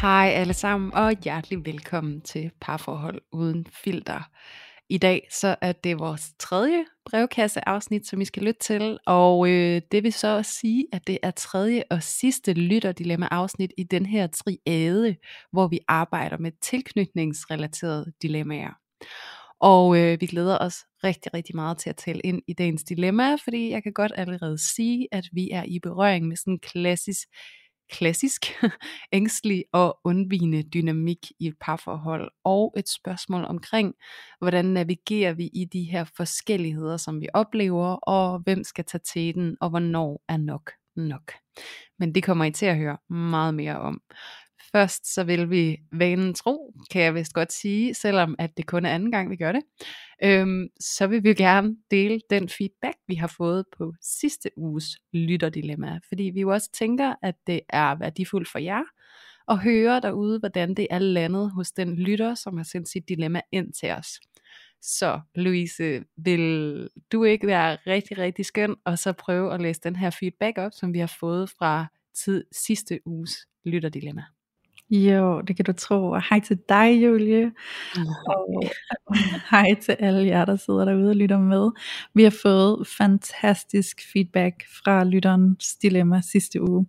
Hej alle sammen, og hjertelig velkommen til Parforhold Uden Filter. I dag så er det vores tredje brevkasseafsnit, som I skal lytte til, og øh, det vil så sige, at det er tredje og sidste lytterdilemma-afsnit i den her triade, hvor vi arbejder med tilknytningsrelaterede dilemmaer. Og øh, vi glæder os rigtig, rigtig meget til at tale ind i dagens dilemma, fordi jeg kan godt allerede sige, at vi er i berøring med sådan en klassisk klassisk, ængstelig og undvigende dynamik i et parforhold, og et spørgsmål omkring, hvordan navigerer vi i de her forskelligheder, som vi oplever, og hvem skal tage teten, og hvornår er nok nok. Men det kommer I til at høre meget mere om. Først så vil vi vanen tro, kan jeg vist godt sige, selvom at det kun er anden gang, vi gør det. Øhm, så vil vi gerne dele den feedback, vi har fået på sidste uges lytterdilemma. Fordi vi jo også tænker, at det er værdifuldt for jer at høre derude, hvordan det er landet hos den lytter, som har sendt sit dilemma ind til os. Så Louise, vil du ikke være rigtig, rigtig skøn, og så prøve at læse den her feedback op, som vi har fået fra tid, sidste uges lytterdilemma. Jo, det kan du tro. Og hej til dig, Julie. Og hej til alle jer, der sidder derude og lytter med. Vi har fået fantastisk feedback fra lytterens dilemma sidste uge.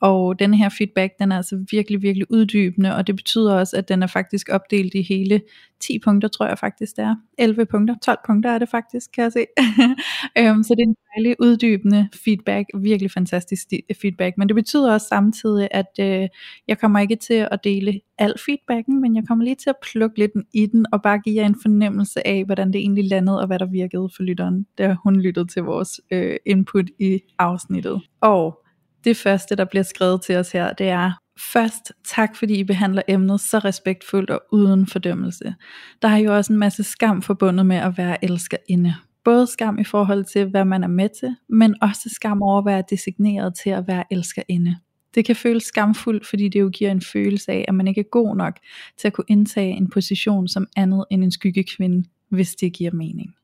Og denne her feedback, den er altså virkelig, virkelig uddybende, og det betyder også, at den er faktisk opdelt i hele 10 punkter, tror jeg faktisk det er. 11 punkter, 12 punkter er det faktisk, kan jeg se. øhm, så det er en dejlig uddybende feedback, virkelig fantastisk feedback. Men det betyder også samtidig, at øh, jeg kommer ikke til at dele al feedbacken, men jeg kommer lige til at plukke lidt i den, og bare give jer en fornemmelse af, hvordan det egentlig landede, og hvad der virkede for lytteren, da hun lyttede til vores øh, input i afsnittet. Og det første, der bliver skrevet til os her, det er, Først tak fordi I behandler emnet så respektfuldt og uden fordømmelse. Der er jo også en masse skam forbundet med at være elskerinde. Både skam i forhold til, hvad man er med til, men også skam over at være designeret til at være elskerinde. Det kan føles skamfuldt, fordi det jo giver en følelse af, at man ikke er god nok til at kunne indtage en position som andet end en skyggekvinde, hvis det giver mening.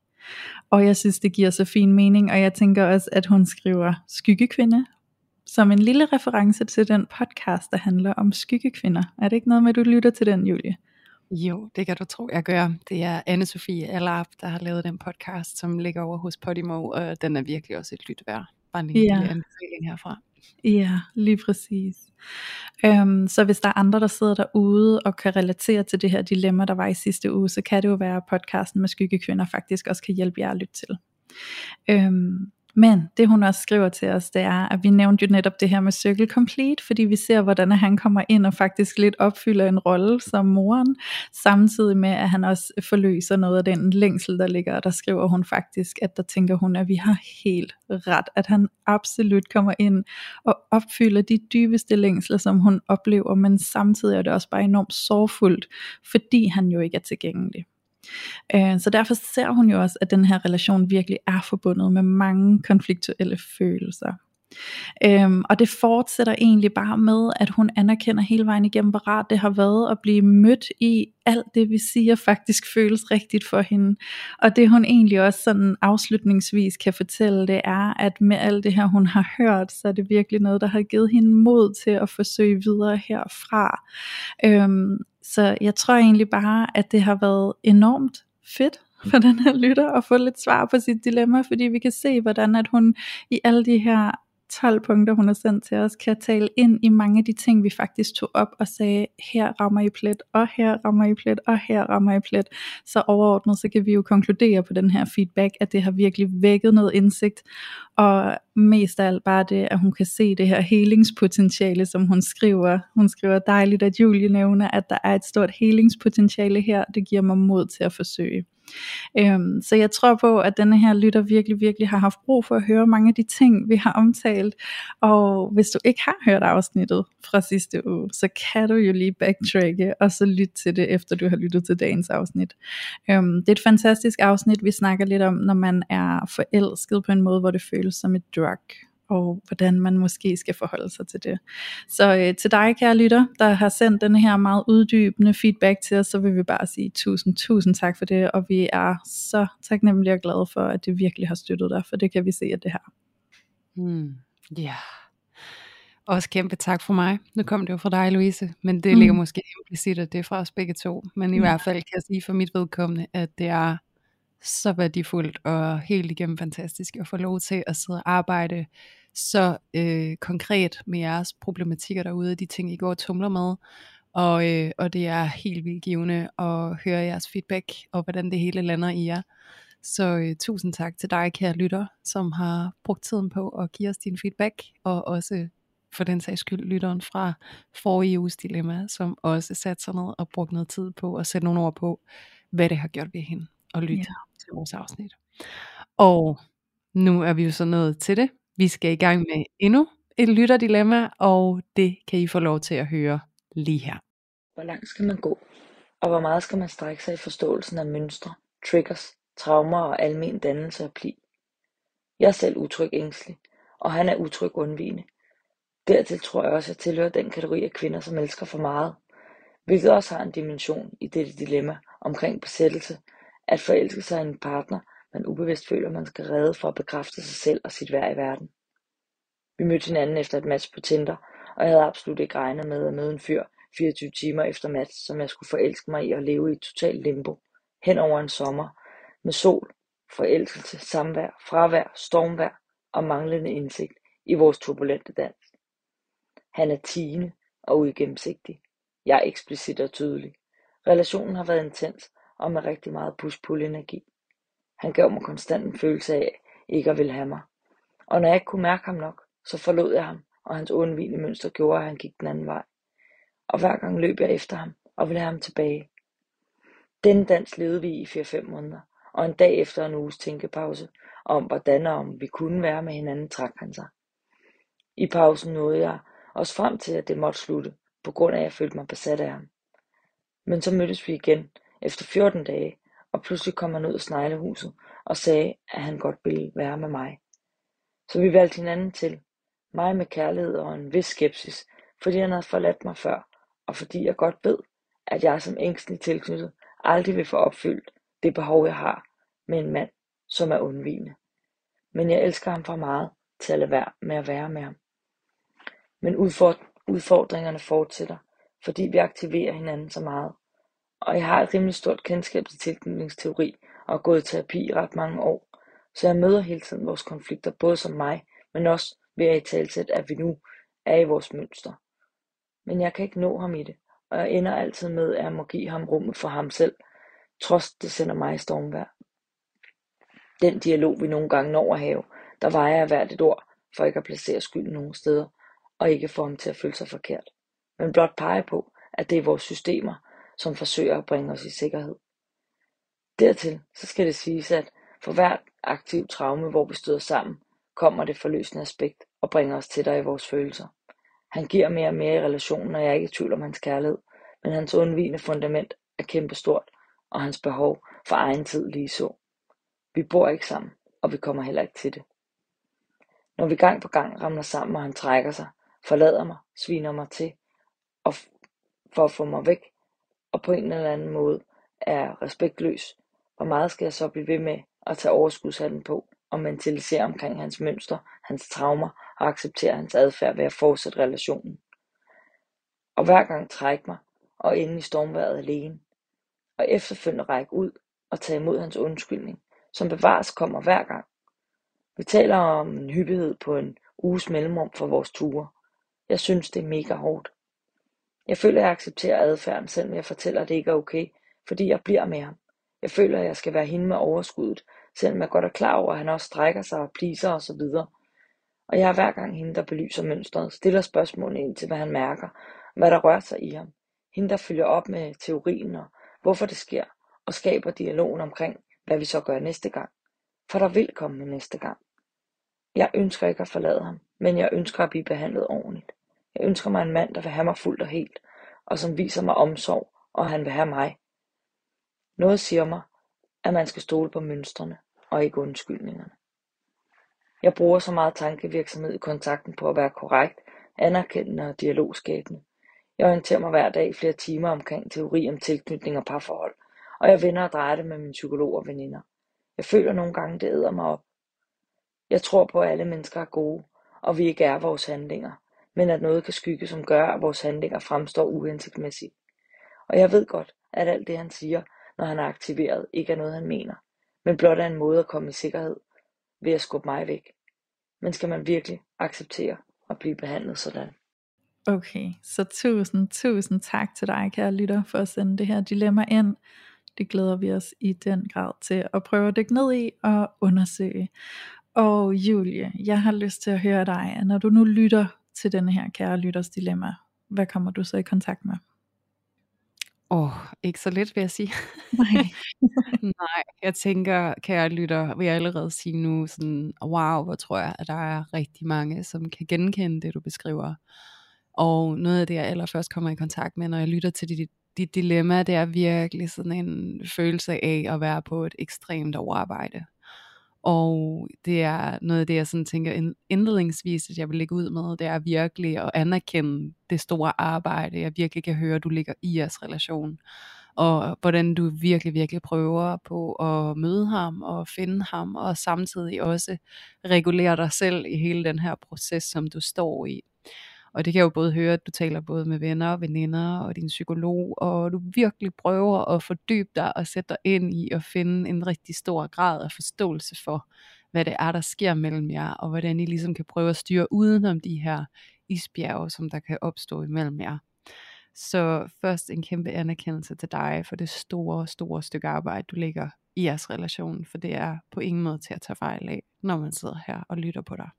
Og jeg synes, det giver så fin mening, og jeg tænker også, at hun skriver skyggekvinde, som en lille reference til den podcast, der handler om skyggekvinder. Er det ikke noget med, at du lytter til den, Julie? Jo, det kan du tro, jeg gør. Det er Anne-Sophie Allarp, der har lavet den podcast, som ligger over hos Podimo, og den er virkelig også et lyt værd. Bare en lille Ja. anbefaling herfra. Ja, lige præcis. Øhm, så hvis der er andre, der sidder derude og kan relatere til det her dilemma, der var i sidste uge, så kan det jo være, at podcasten med skyggekvinder faktisk også kan hjælpe jer at lytte til. Øhm, men det hun også skriver til os, det er, at vi nævnte jo netop det her med Circle Complete, fordi vi ser, hvordan han kommer ind og faktisk lidt opfylder en rolle som moren, samtidig med, at han også forløser noget af den længsel, der ligger, og der skriver hun faktisk, at der tænker hun, at vi har helt ret, at han absolut kommer ind og opfylder de dybeste længsler, som hun oplever, men samtidig er det også bare enormt sorgfuldt, fordi han jo ikke er tilgængelig. Øh, Så derfor ser hun jo også, at den her relation virkelig er forbundet med mange konfliktuelle følelser. Øhm, og det fortsætter egentlig bare med, at hun anerkender hele vejen igennem, hvor rart det har været at blive mødt i alt det, vi siger, faktisk føles rigtigt for hende. Og det hun egentlig også sådan afslutningsvis kan fortælle, det er, at med alt det her, hun har hørt, så er det virkelig noget, der har givet hende mod til at forsøge videre herfra. Øhm, så jeg tror egentlig bare, at det har været enormt fedt for den her lytter at få lidt svar på sit dilemma, fordi vi kan se, hvordan at hun i alle de her 12 punkter, hun har sendt til os, kan tale ind i mange af de ting, vi faktisk tog op og sagde, her rammer I plet, og her rammer I plet, og her rammer I plet. Så overordnet, så kan vi jo konkludere på den her feedback, at det har virkelig vækket noget indsigt, og mest af alt bare det, at hun kan se det her helingspotentiale, som hun skriver. Hun skriver dejligt, at Julie nævner, at der er et stort helingspotentiale her, det giver mig mod til at forsøge. Øhm, så jeg tror på, at denne her lytter virkelig, virkelig har haft brug for at høre mange af de ting, vi har omtalt. Og hvis du ikke har hørt afsnittet fra sidste uge, så kan du jo lige backtracke og så lytte til det, efter du har lyttet til dagens afsnit. Øhm, det er et fantastisk afsnit, vi snakker lidt om, når man er forelsket på en måde, hvor det føles som et drug og hvordan man måske skal forholde sig til det. Så øh, til dig, kære lytter, der har sendt den her meget uddybende feedback til os, så vil vi bare sige tusind, tusind tak for det, og vi er så taknemmelige og glade for, at det virkelig har støttet dig, for det kan vi se, at det har. Mm, ja. Yeah. Også kæmpe tak for mig. Nu kom det jo fra dig, Louise, men det mm. ligger måske implicit, at det er fra os begge to. Men i ja. hvert fald kan jeg sige for mit vedkommende, at det er så værdifuldt og helt igennem fantastisk at få lov til at sidde og arbejde så øh, konkret med jeres problematikker derude, de ting I går og tumler med. Og, øh, og det er helt vildt givende at høre jeres feedback og hvordan det hele lander i jer. Så øh, tusind tak til dig, kære lytter, som har brugt tiden på at give os din feedback, og også for den sags skyld lytteren fra forrige uges dilemma, som også satte sig ned og brugte noget tid på at sætte nogle ord på, hvad det har gjort ved hende og lytte Yeah til vores afsnit. Og nu er vi jo så nået til det. Vi skal i gang med endnu et lytterdilemma, og det kan I få lov til at høre lige her. Hvor langt skal man gå, og hvor meget skal man strække sig i forståelsen af mønstre, triggers, traumer og almen dannelse og pli? Jeg er selv utryg ængstelig, og han er utryg undvigende. Dertil tror jeg også, at jeg tilhører den kategori af kvinder, som elsker for meget, hvilket også har en dimension i dette dilemma omkring besættelse, at forelske sig i en partner, man ubevidst føler, man skal redde for at bekræfte sig selv og sit værd i verden. Vi mødte hinanden efter et match på Tinder, og jeg havde absolut ikke regnet med at møde en fyr 24 timer efter match, som jeg skulle forelske mig i og leve i et totalt limbo, hen over en sommer, med sol, forelskelse, samvær, fravær, stormvær og manglende indsigt i vores turbulente dans. Han er tigende og uigennemsigtig. Jeg er eksplicit og tydelig. Relationen har været intens og med rigtig meget push-pull energi. Han gav mig konstant en følelse af ikke at ville have mig. Og når jeg ikke kunne mærke ham nok, så forlod jeg ham, og hans undvigende mønster gjorde, at han gik den anden vej. Og hver gang løb jeg efter ham og ville have ham tilbage. Den dans levede vi i 4-5 måneder, og en dag efter en uges tænkepause om hvordan og om vi kunne være med hinanden, trak han sig. I pausen nåede jeg også frem til, at det måtte slutte, på grund af at jeg følte mig besat af ham. Men så mødtes vi igen efter 14 dage, og pludselig kom han ud af sneglehuset og sagde, at han godt ville være med mig. Så vi valgte hinanden til, mig med kærlighed og en vis skepsis, fordi han havde forladt mig før, og fordi jeg godt ved, at jeg som ængstelig tilknyttet aldrig vil få opfyldt det behov, jeg har med en mand, som er undvigende. Men jeg elsker ham for meget til at lade være med at være med ham. Men udfordringerne fortsætter, fordi vi aktiverer hinanden så meget, og jeg har et rimelig stort kendskab til tilknytningsteori og har gået i terapi i ret mange år, så jeg møder hele tiden vores konflikter, både som mig, men også ved at i talsæt, at vi nu er i vores mønster. Men jeg kan ikke nå ham i det, og jeg ender altid med, at jeg må give ham rummet for ham selv, trods det sender mig i stormvær. Den dialog, vi nogle gange når at have, der vejer jeg hvert et ord, for ikke at placere skylden nogen steder, og ikke få ham til at føle sig forkert. Men blot pege på, at det er vores systemer, som forsøger at bringe os i sikkerhed. Dertil så skal det siges, at for hvert aktiv traume, hvor vi støder sammen, kommer det forløsende aspekt og bringer os tættere i vores følelser. Han giver mere og mere i relationen, og jeg er ikke i tvivl om hans kærlighed, men hans undvigende fundament er kæmpestort, og hans behov for egen tid lige så. Vi bor ikke sammen, og vi kommer heller ikke til det. Når vi gang på gang ramler sammen, og han trækker sig, forlader mig, sviner mig til, og for at få mig væk, og på en eller anden måde er respektløs, hvor meget skal jeg så blive ved med at tage overskudshatten på og mentalisere omkring hans mønster, hans traumer og acceptere hans adfærd ved at fortsætte relationen. Og hver gang trække mig og ende i stormværet alene, og efterfølgende række ud og tage imod hans undskyldning, som bevares kommer hver gang. Vi taler om en hyppighed på en uges mellemrum for vores ture. Jeg synes, det er mega hårdt. Jeg føler, jeg accepterer adfærden, selvom jeg fortæller, at det ikke er okay, fordi jeg bliver med ham. Jeg føler, at jeg skal være hende med overskuddet, selvom jeg godt er klar over, at han også strækker sig og pleaser og så videre. Og jeg er hver gang hende, der belyser mønstret, stiller spørgsmålene ind til, hvad han mærker, hvad der rører sig i ham. Hende, der følger op med teorien og hvorfor det sker, og skaber dialogen omkring, hvad vi så gør næste gang. For der vil komme en næste gang. Jeg ønsker ikke at forlade ham, men jeg ønsker at blive behandlet ordentligt. Jeg ønsker mig en mand, der vil have mig fuldt og helt, og som viser mig omsorg, og han vil have mig. Noget siger mig, at man skal stole på mønstrene og ikke undskyldningerne. Jeg bruger så meget tankevirksomhed i kontakten på at være korrekt, anerkendende og dialogskabende. Jeg orienterer mig hver dag i flere timer omkring teori om tilknytning og parforhold, og jeg vender og drejer det med mine psykologer og veninder. Jeg føler nogle gange, det æder mig op. Jeg tror på, at alle mennesker er gode, og vi ikke er vores handlinger, men at noget kan skygge, som gør, at vores handlinger fremstår uhensigtsmæssigt. Og jeg ved godt, at alt det han siger, når han er aktiveret, ikke er noget han mener, men blot er en måde at komme i sikkerhed ved at skubbe mig væk. Men skal man virkelig acceptere at blive behandlet sådan? Okay, så tusind, tusind tak til dig, kære lytter, for at sende det her dilemma ind. Det glæder vi os i den grad til at prøve at dykke ned i og undersøge. Og Julie, jeg har lyst til at høre dig, når du nu lytter til denne her kære lytters dilemma, hvad kommer du så i kontakt med? Åh, oh, ikke så lidt vil jeg sige. Nej. Nej, jeg tænker, kære lytter, vil jeg allerede sige nu, sådan, wow, hvor tror jeg, at der er rigtig mange, som kan genkende det, du beskriver. Og noget af det, jeg allerførst kommer i kontakt med, når jeg lytter til dit, dit dilemma, det er virkelig sådan en følelse af at være på et ekstremt overarbejde. Og det er noget af det, jeg sådan tænker indledningsvis, at jeg vil lægge ud med, det er virkelig at anerkende det store arbejde, jeg virkelig kan høre, du ligger i jeres relation. Og hvordan du virkelig, virkelig prøver på at møde ham og finde ham, og samtidig også regulere dig selv i hele den her proces, som du står i. Og det kan jeg jo både høre, at du taler både med venner og veninder og din psykolog, og du virkelig prøver at fordybe dig og sætte dig ind i at finde en rigtig stor grad af forståelse for, hvad det er, der sker mellem jer, og hvordan I ligesom kan prøve at styre udenom de her isbjerge, som der kan opstå imellem jer. Så først en kæmpe anerkendelse til dig for det store, store stykke arbejde, du lægger i jeres relation, for det er på ingen måde til at tage fejl af, når man sidder her og lytter på dig.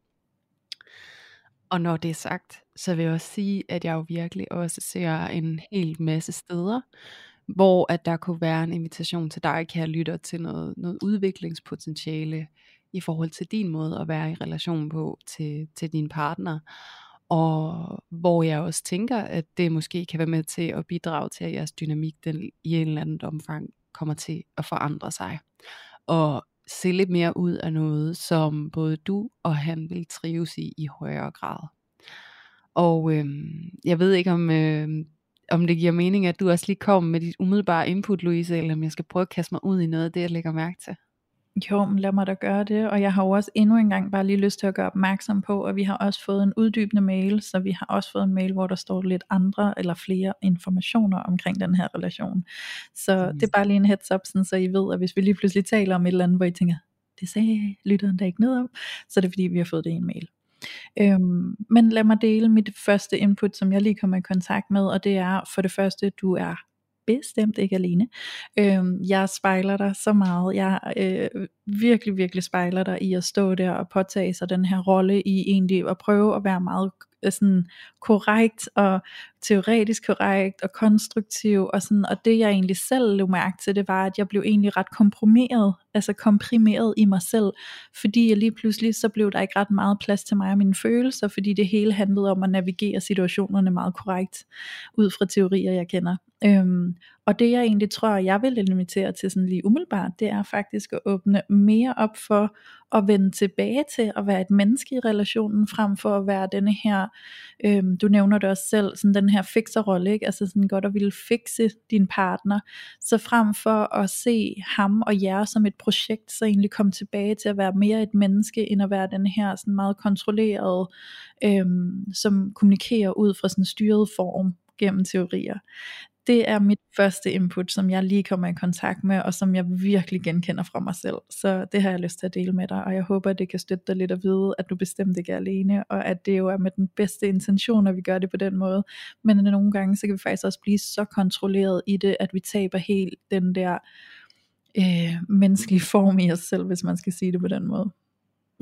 Og når det er sagt, så vil jeg også sige, at jeg jo virkelig også ser en hel masse steder, hvor at der kunne være en invitation til dig, kære lytter, til noget, noget udviklingspotentiale i forhold til din måde at være i relation på til, til din partner. Og hvor jeg også tænker, at det måske kan være med til at bidrage til, at jeres dynamik den i en eller anden omfang kommer til at forandre sig. Og se lidt mere ud af noget, som både du og han vil trives i i højere grad. Og øh, jeg ved ikke om, øh, om det giver mening, at du også lige kommer med dit umiddelbare input, Louise, eller om jeg skal prøve at kaste mig ud i noget af det, jeg lægger mærke til. Jo, men lad mig da gøre det, og jeg har jo også endnu en gang bare lige lyst til at gøre opmærksom på, at vi har også fået en uddybende mail, så vi har også fået en mail, hvor der står lidt andre eller flere informationer omkring den her relation. Så det er bare lige en heads up, sådan, så I ved, at hvis vi lige pludselig taler om et eller andet, hvor I tænker, det sagde lytteren der ikke noget om, så er det fordi, vi har fået det i en mail. Øhm, men lad mig dele mit første input, som jeg lige kommer i kontakt med, og det er for det første, du er bestemt ikke alene. Øhm, jeg spejler dig så meget. Jeg øh, virkelig, virkelig spejler dig i at stå der og påtage sig den her rolle i egentlig at prøve at være meget øh, sådan korrekt og teoretisk korrekt og konstruktiv og sådan, og det jeg egentlig selv lå mærke til, det var, at jeg blev egentlig ret komprimeret, altså komprimeret i mig selv, fordi jeg lige pludselig, så blev der ikke ret meget plads til mig og mine følelser, fordi det hele handlede om at navigere situationerne meget korrekt, ud fra teorier jeg kender. Øhm, og det jeg egentlig tror, jeg vil invitere til sådan lige umiddelbart, det er faktisk at åbne mere op for at vende tilbage til at være et menneske i relationen, frem for at være denne her, øhm, du nævner det også selv, sådan den her fixerrolle, ikke? altså sådan godt at ville fikse din partner, så frem for at se ham og jer som et projekt, så egentlig komme tilbage til at være mere et menneske, end at være den her sådan meget kontrolleret, øhm, som kommunikerer ud fra sådan en styret form gennem teorier det er mit første input, som jeg lige kommer i kontakt med, og som jeg virkelig genkender fra mig selv. Så det har jeg lyst til at dele med dig, og jeg håber, at det kan støtte dig lidt at vide, at du bestemt ikke er alene, og at det jo er med den bedste intention, at vi gør det på den måde. Men nogle gange, så kan vi faktisk også blive så kontrolleret i det, at vi taber helt den der øh, menneskelige form i os selv, hvis man skal sige det på den måde.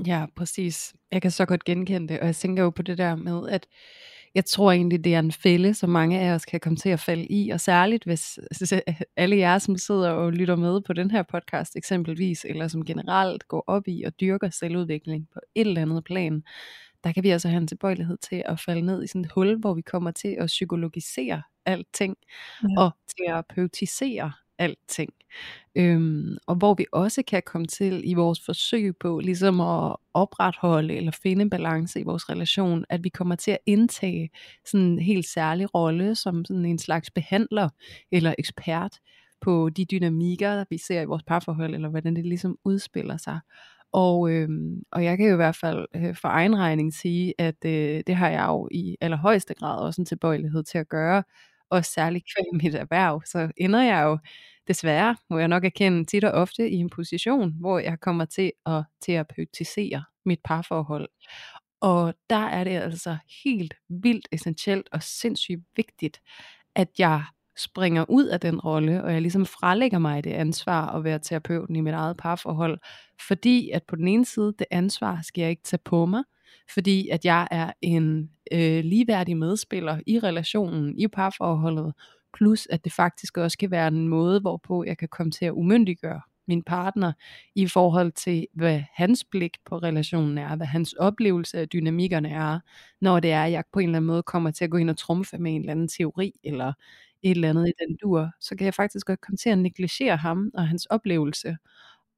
Ja, præcis. Jeg kan så godt genkende det, og jeg tænker jo på det der med, at jeg tror egentlig, det er en fælde, som mange af os kan komme til at falde i, og særligt hvis alle jer, som sidder og lytter med på den her podcast eksempelvis, eller som generelt går op i og dyrker selvudvikling på et eller andet plan, der kan vi altså have en tilbøjelighed til at falde ned i sådan et hul, hvor vi kommer til at psykologisere alting, ja. og terapeutisere alting. Øhm, og hvor vi også kan komme til i vores forsøg på ligesom at opretholde eller finde en balance i vores relation, at vi kommer til at indtage sådan en helt særlig rolle som sådan en slags behandler eller ekspert på de dynamikker, vi ser i vores parforhold, eller hvordan det ligesom udspiller sig. Og, øh, og jeg kan jo i hvert fald øh, for egen regning sige, at øh, det har jeg jo i allerhøjeste grad også en tilbøjelighed til at gøre, og særligt kvæl mit erhverv, så ender jeg jo desværre, må jeg nok erkende tit og ofte i en position, hvor jeg kommer til at terapeutisere mit parforhold. Og der er det altså helt vildt essentielt og sindssygt vigtigt, at jeg springer ud af den rolle, og jeg ligesom frelægger mig det ansvar at være terapeuten i mit eget parforhold, fordi at på den ene side, det ansvar skal jeg ikke tage på mig, fordi at jeg er en øh, ligeværdig medspiller i relationen, i parforholdet, plus at det faktisk også kan være en måde, hvorpå jeg kan komme til at umyndiggøre min partner i forhold til, hvad hans blik på relationen er, hvad hans oplevelse af dynamikkerne er, når det er, at jeg på en eller anden måde kommer til at gå ind og trumfe med en eller anden teori, eller et eller andet i den dur, så kan jeg faktisk godt komme til at negligere ham og hans oplevelse.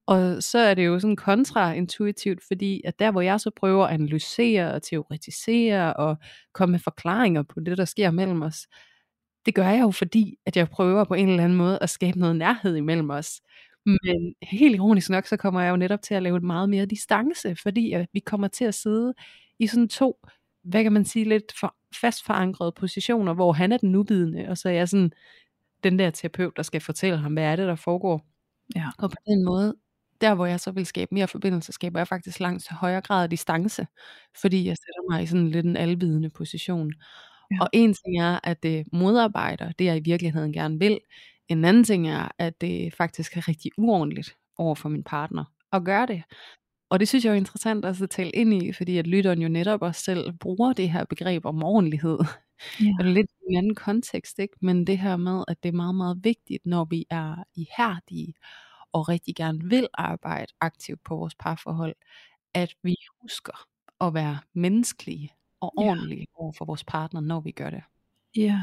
Og så er det jo sådan kontraintuitivt, fordi at der hvor jeg så prøver at analysere og teoretisere og komme med forklaringer på det, der sker mellem os, det gør jeg jo fordi, at jeg prøver på en eller anden måde at skabe noget nærhed imellem os. Men helt ironisk nok, så kommer jeg jo netop til at lave et meget mere distance, fordi at vi kommer til at sidde i sådan to, hvad kan man sige, lidt for fast forankrede positioner, hvor han er den nuvidende, og så er jeg sådan den der terapeut, der skal fortælle ham, hvad er det, der foregår. Ja. Og på den måde, der hvor jeg så vil skabe mere forbindelse, skaber jeg faktisk langt højere grad af distance, fordi jeg sætter mig i sådan lidt en alvidende position. Ja. Og en ting er, at det modarbejder det, jeg i virkeligheden gerne vil. En anden ting er, at det faktisk er rigtig uordentligt over for min partner at gøre det. Og det synes jeg er interessant at tale ind i, fordi at lytteren jo netop også selv bruger det her begreb om ordentlighed. Ja. Eller lidt i en anden kontekst, ikke? men det her med, at det er meget, meget vigtigt, når vi er ihærdige og rigtig gerne vil arbejde aktivt på vores parforhold, at vi husker at være menneskelige og ordentlige ja. over for vores partner, når vi gør det. Ja,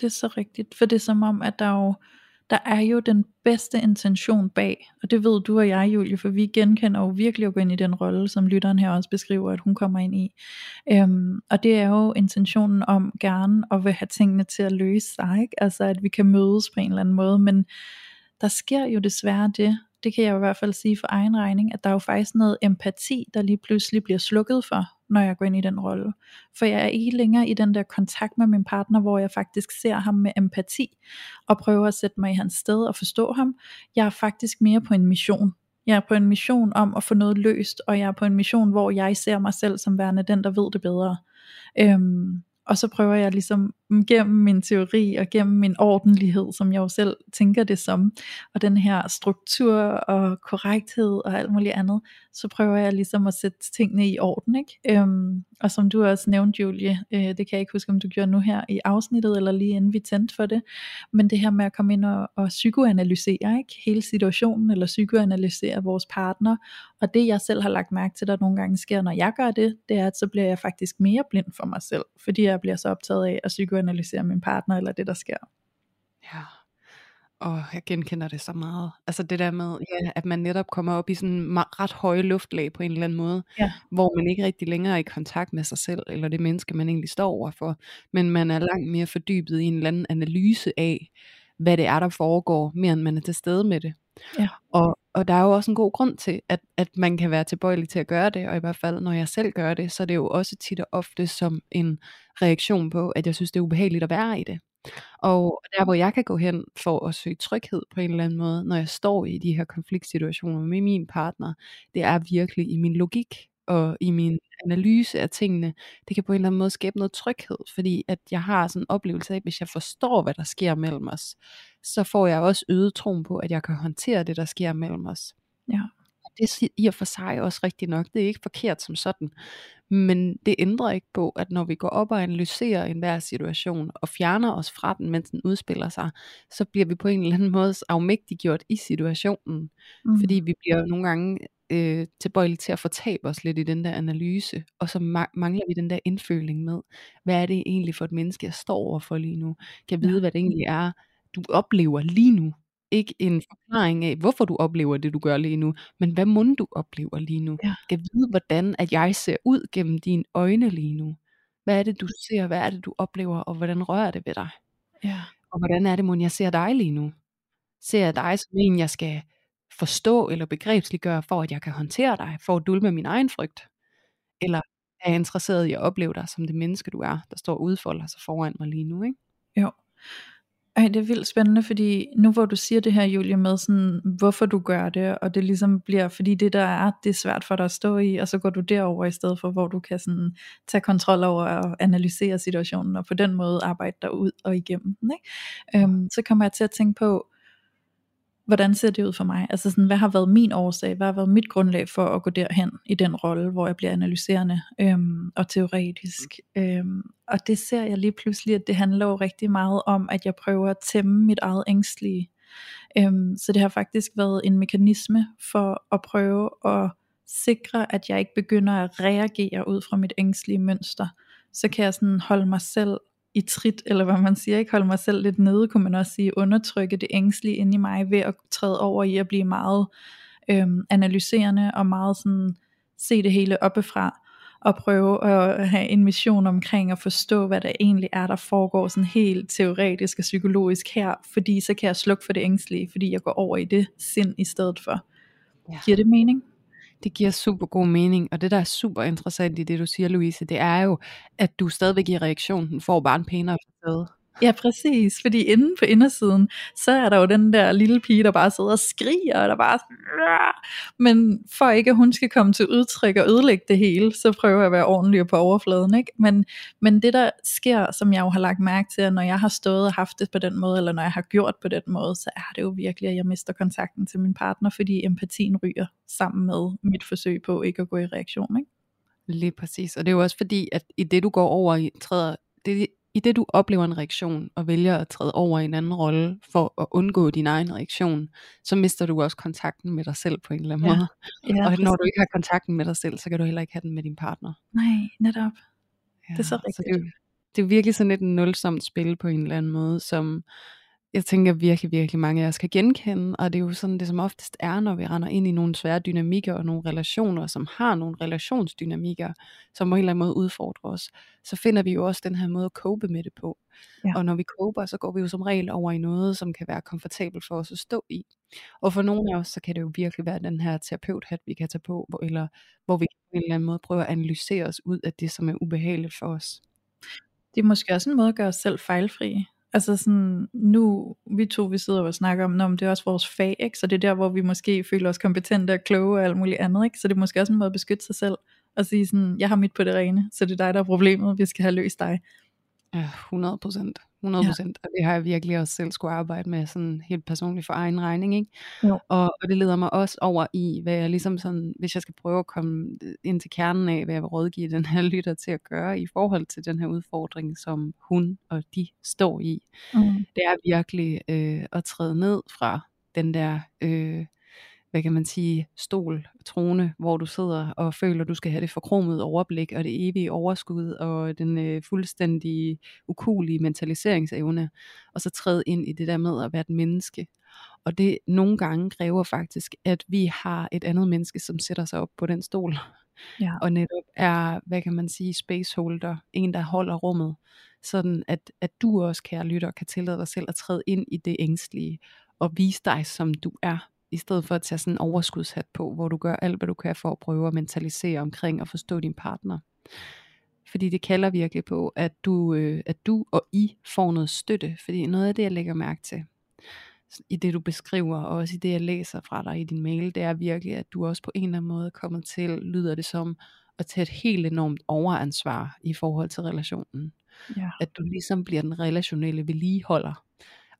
det er så rigtigt, for det er som om, at der jo der er jo den bedste intention bag, og det ved du og jeg, Julie, for vi genkender jo virkelig at gå ind i den rolle, som lytteren her også beskriver, at hun kommer ind i. Øhm, og det er jo intentionen om gerne at vil have tingene til at løse sig, ikke? altså at vi kan mødes på en eller anden måde, men der sker jo desværre det, det kan jeg i hvert fald sige for egen regning, at der er jo faktisk noget empati, der lige pludselig bliver slukket for, når jeg går ind i den rolle. For jeg er ikke længere i den der kontakt med min partner, hvor jeg faktisk ser ham med empati, og prøver at sætte mig i hans sted og forstå ham. Jeg er faktisk mere på en mission. Jeg er på en mission om at få noget løst, og jeg er på en mission, hvor jeg ser mig selv som værende den, der ved det bedre. Øhm, og så prøver jeg ligesom gennem min teori og gennem min ordentlighed, som jeg jo selv tænker det som, og den her struktur og korrekthed og alt muligt andet, så prøver jeg ligesom at sætte tingene i orden. Ikke? Øhm, og som du også nævnte, Julie, øh, det kan jeg ikke huske, om du gjorde nu her i afsnittet, eller lige inden vi tændte for det, men det her med at komme ind og, og psykoanalysere ikke? hele situationen, eller psykoanalysere vores partner, og det jeg selv har lagt mærke til, der nogle gange sker, når jeg gør det, det er, at så bliver jeg faktisk mere blind for mig selv, fordi jeg bliver så optaget af at psykoanalysere min partner, eller det der sker. Ja, og jeg genkender det så meget. Altså det der med, ja, at man netop kommer op i sådan ret høje luftlag på en eller anden måde, ja. hvor man ikke rigtig længere er i kontakt med sig selv, eller det menneske, man egentlig står overfor, men man er langt mere fordybet i en eller anden analyse af, hvad det er, der foregår, mere end man er til stede med det. Ja. Og, og der er jo også en god grund til, at, at man kan være tilbøjelig til at gøre det, og i hvert fald når jeg selv gør det, så er det jo også tit og ofte som en reaktion på, at jeg synes, det er ubehageligt at være i det. Og der hvor jeg kan gå hen for at søge tryghed på en eller anden måde, når jeg står i de her konfliktsituationer med min partner, det er virkelig i min logik og i min analyse af tingene, det kan på en eller anden måde skabe noget tryghed, fordi at jeg har sådan en oplevelse af, at hvis jeg forstår, hvad der sker mellem os, så får jeg også øget troen på, at jeg kan håndtere det, der sker mellem os. Ja. det er i og for sig også rigtigt nok, det er ikke forkert som sådan, Men det ændrer ikke på, at når vi går op og analyserer enhver situation, og fjerner os fra den, mens den udspiller sig, så bliver vi på en eller anden måde afmægtiggjort i situationen. Mm. Fordi vi bliver nogle gange øh, tilbøjelige til at fortabe os lidt i den der analyse, og så ma- mangler vi den der indføling med, hvad er det egentlig for et menneske, jeg står overfor lige nu? Kan jeg vide, hvad det egentlig er, du oplever lige nu? Ikke en forklaring af, hvorfor du oplever det, du gør lige nu, men hvad må du oplever lige nu? Ja. Kan vide, hvordan at jeg ser ud gennem dine øjne lige nu? Hvad er det, du ser? Hvad er det, du oplever? Og hvordan rører det ved dig? Ja. Og hvordan er det, må jeg ser dig lige nu? Ser jeg dig som en, jeg skal forstå eller begrebsliggøre, for at jeg kan håndtere dig, for at dulme min egen frygt? Eller er jeg interesseret i at opleve dig som det menneske, du er, der står og udfolder sig foran mig lige nu? Ikke? Jo. Ej, det er vildt spændende, fordi nu hvor du siger det her, Julie, med sådan, hvorfor du gør det, og det ligesom bliver, fordi det der er, det er svært for dig at stå i, og så går du derover i stedet for, hvor du kan sådan tage kontrol over og analysere situationen, og på den måde arbejde dig ud og igennem den. Ikke? Øhm, så kommer jeg til at tænke på, hvordan ser det ud for mig? Altså sådan, hvad har været min årsag? Hvad har været mit grundlag for at gå derhen i den rolle, hvor jeg bliver analyserende øhm, og teoretisk? Øhm, og det ser jeg lige pludselig, at det handler jo rigtig meget om, at jeg prøver at tæmme mit eget ængstlige. Øhm, så det har faktisk været en mekanisme for at prøve at sikre, at jeg ikke begynder at reagere ud fra mit ængstlige mønster. Så kan jeg sådan holde mig selv i trit, eller hvad man siger, ikke holde mig selv lidt nede, kunne man også sige, undertrykke det ængstlige inde i mig, ved at træde over i at blive meget øhm, analyserende, og meget sådan, se det hele oppefra, og prøve at have en mission omkring at forstå, hvad der egentlig er, der foregår sådan helt teoretisk og psykologisk her, fordi så kan jeg slukke for det ængstlige, fordi jeg går over i det sind i stedet for. Ja. Giver det mening? Det giver super god mening, og det der er super interessant i det du siger Louise, det er jo, at du stadigvæk i reaktionen får bare en pænere facade. Ja, præcis. Fordi inde på indersiden, så er der jo den der lille pige, der bare sidder og skriger, og der bare men for ikke at hun skal komme til udtryk og ødelægge det hele, så prøver jeg at være ordentlig på overfladen. Ikke? Men, men det der sker, som jeg jo har lagt mærke til, at når jeg har stået og haft det på den måde, eller når jeg har gjort på den måde, så er det jo virkelig, at jeg mister kontakten til min partner, fordi empatien ryger sammen med mit forsøg på ikke at gå i reaktion. Ikke? Lige præcis, og det er jo også fordi, at i det du går over i, træder, det i det du oplever en reaktion, og vælger at træde over i en anden rolle, for at undgå din egen reaktion, så mister du også kontakten med dig selv på en eller anden ja. måde. Ja, og når du ikke har kontakten med dig selv, så kan du heller ikke have den med din partner. Nej, netop. Ja, det er så rigtigt. Så det, det er virkelig sådan et nulsomt spil på en eller anden måde, som jeg tænker virkelig, virkelig mange af os kan genkende, og det er jo sådan, det som oftest er, når vi render ind i nogle svære dynamikker og nogle relationer, som har nogle relationsdynamikker, som på en eller anden måde udfordrer os, så finder vi jo også den her måde at cope med det på. Ja. Og når vi coper, så går vi jo som regel over i noget, som kan være komfortabelt for os at stå i. Og for nogle af os, så kan det jo virkelig være den her terapeuthat, vi kan tage på, hvor, eller hvor vi på en eller anden måde prøver at analysere os ud af det, som er ubehageligt for os. Det er måske også en måde at gøre os selv fejlfri. Altså sådan, nu, vi to, vi sidder og snakker om, om det er også vores fag, ikke? så det er der, hvor vi måske føler os kompetente og kloge og alt muligt andet, ikke? så det er måske også en måde at beskytte sig selv, og sige sådan, jeg har mit på det rene, så det er dig, der er problemet, vi skal have løst dig. Ja, 100 procent. 100 procent. Ja. Og det har jeg virkelig også selv skulle arbejde med sådan helt personligt for egen regning. Ikke? Jo. Og, og det leder mig også over i, hvad jeg ligesom sådan, hvis jeg skal prøve at komme ind til kernen af, hvad jeg vil rådgive den her lytter til at gøre i forhold til den her udfordring, som hun og de står i. Mm. Det er virkelig øh, at træde ned fra den der... Øh, hvad kan man sige, stol, trone, hvor du sidder og føler, du skal have det forkromede overblik, og det evige overskud, og den øh, fuldstændig ukulige mentaliseringsevne, og så træde ind i det der med at være et menneske. Og det nogle gange kræver faktisk, at vi har et andet menneske, som sætter sig op på den stol, ja. og netop er, hvad kan man sige, spaceholder, en der holder rummet, sådan at, at du også, kære lytter, kan tillade dig selv at træde ind i det ængstlige, og vise dig, som du er, i stedet for at tage sådan en overskudshat på, hvor du gør alt, hvad du kan for at prøve at mentalisere omkring og forstå din partner. Fordi det kalder virkelig på, at du, øh, at du og I får noget støtte. Fordi noget af det, jeg lægger mærke til, i det du beskriver, og også i det, jeg læser fra dig i din mail, det er virkelig, at du også på en eller anden måde kommer til, lyder det som, at tage et helt enormt overansvar i forhold til relationen. Ja. At du ligesom bliver den relationelle vedligeholder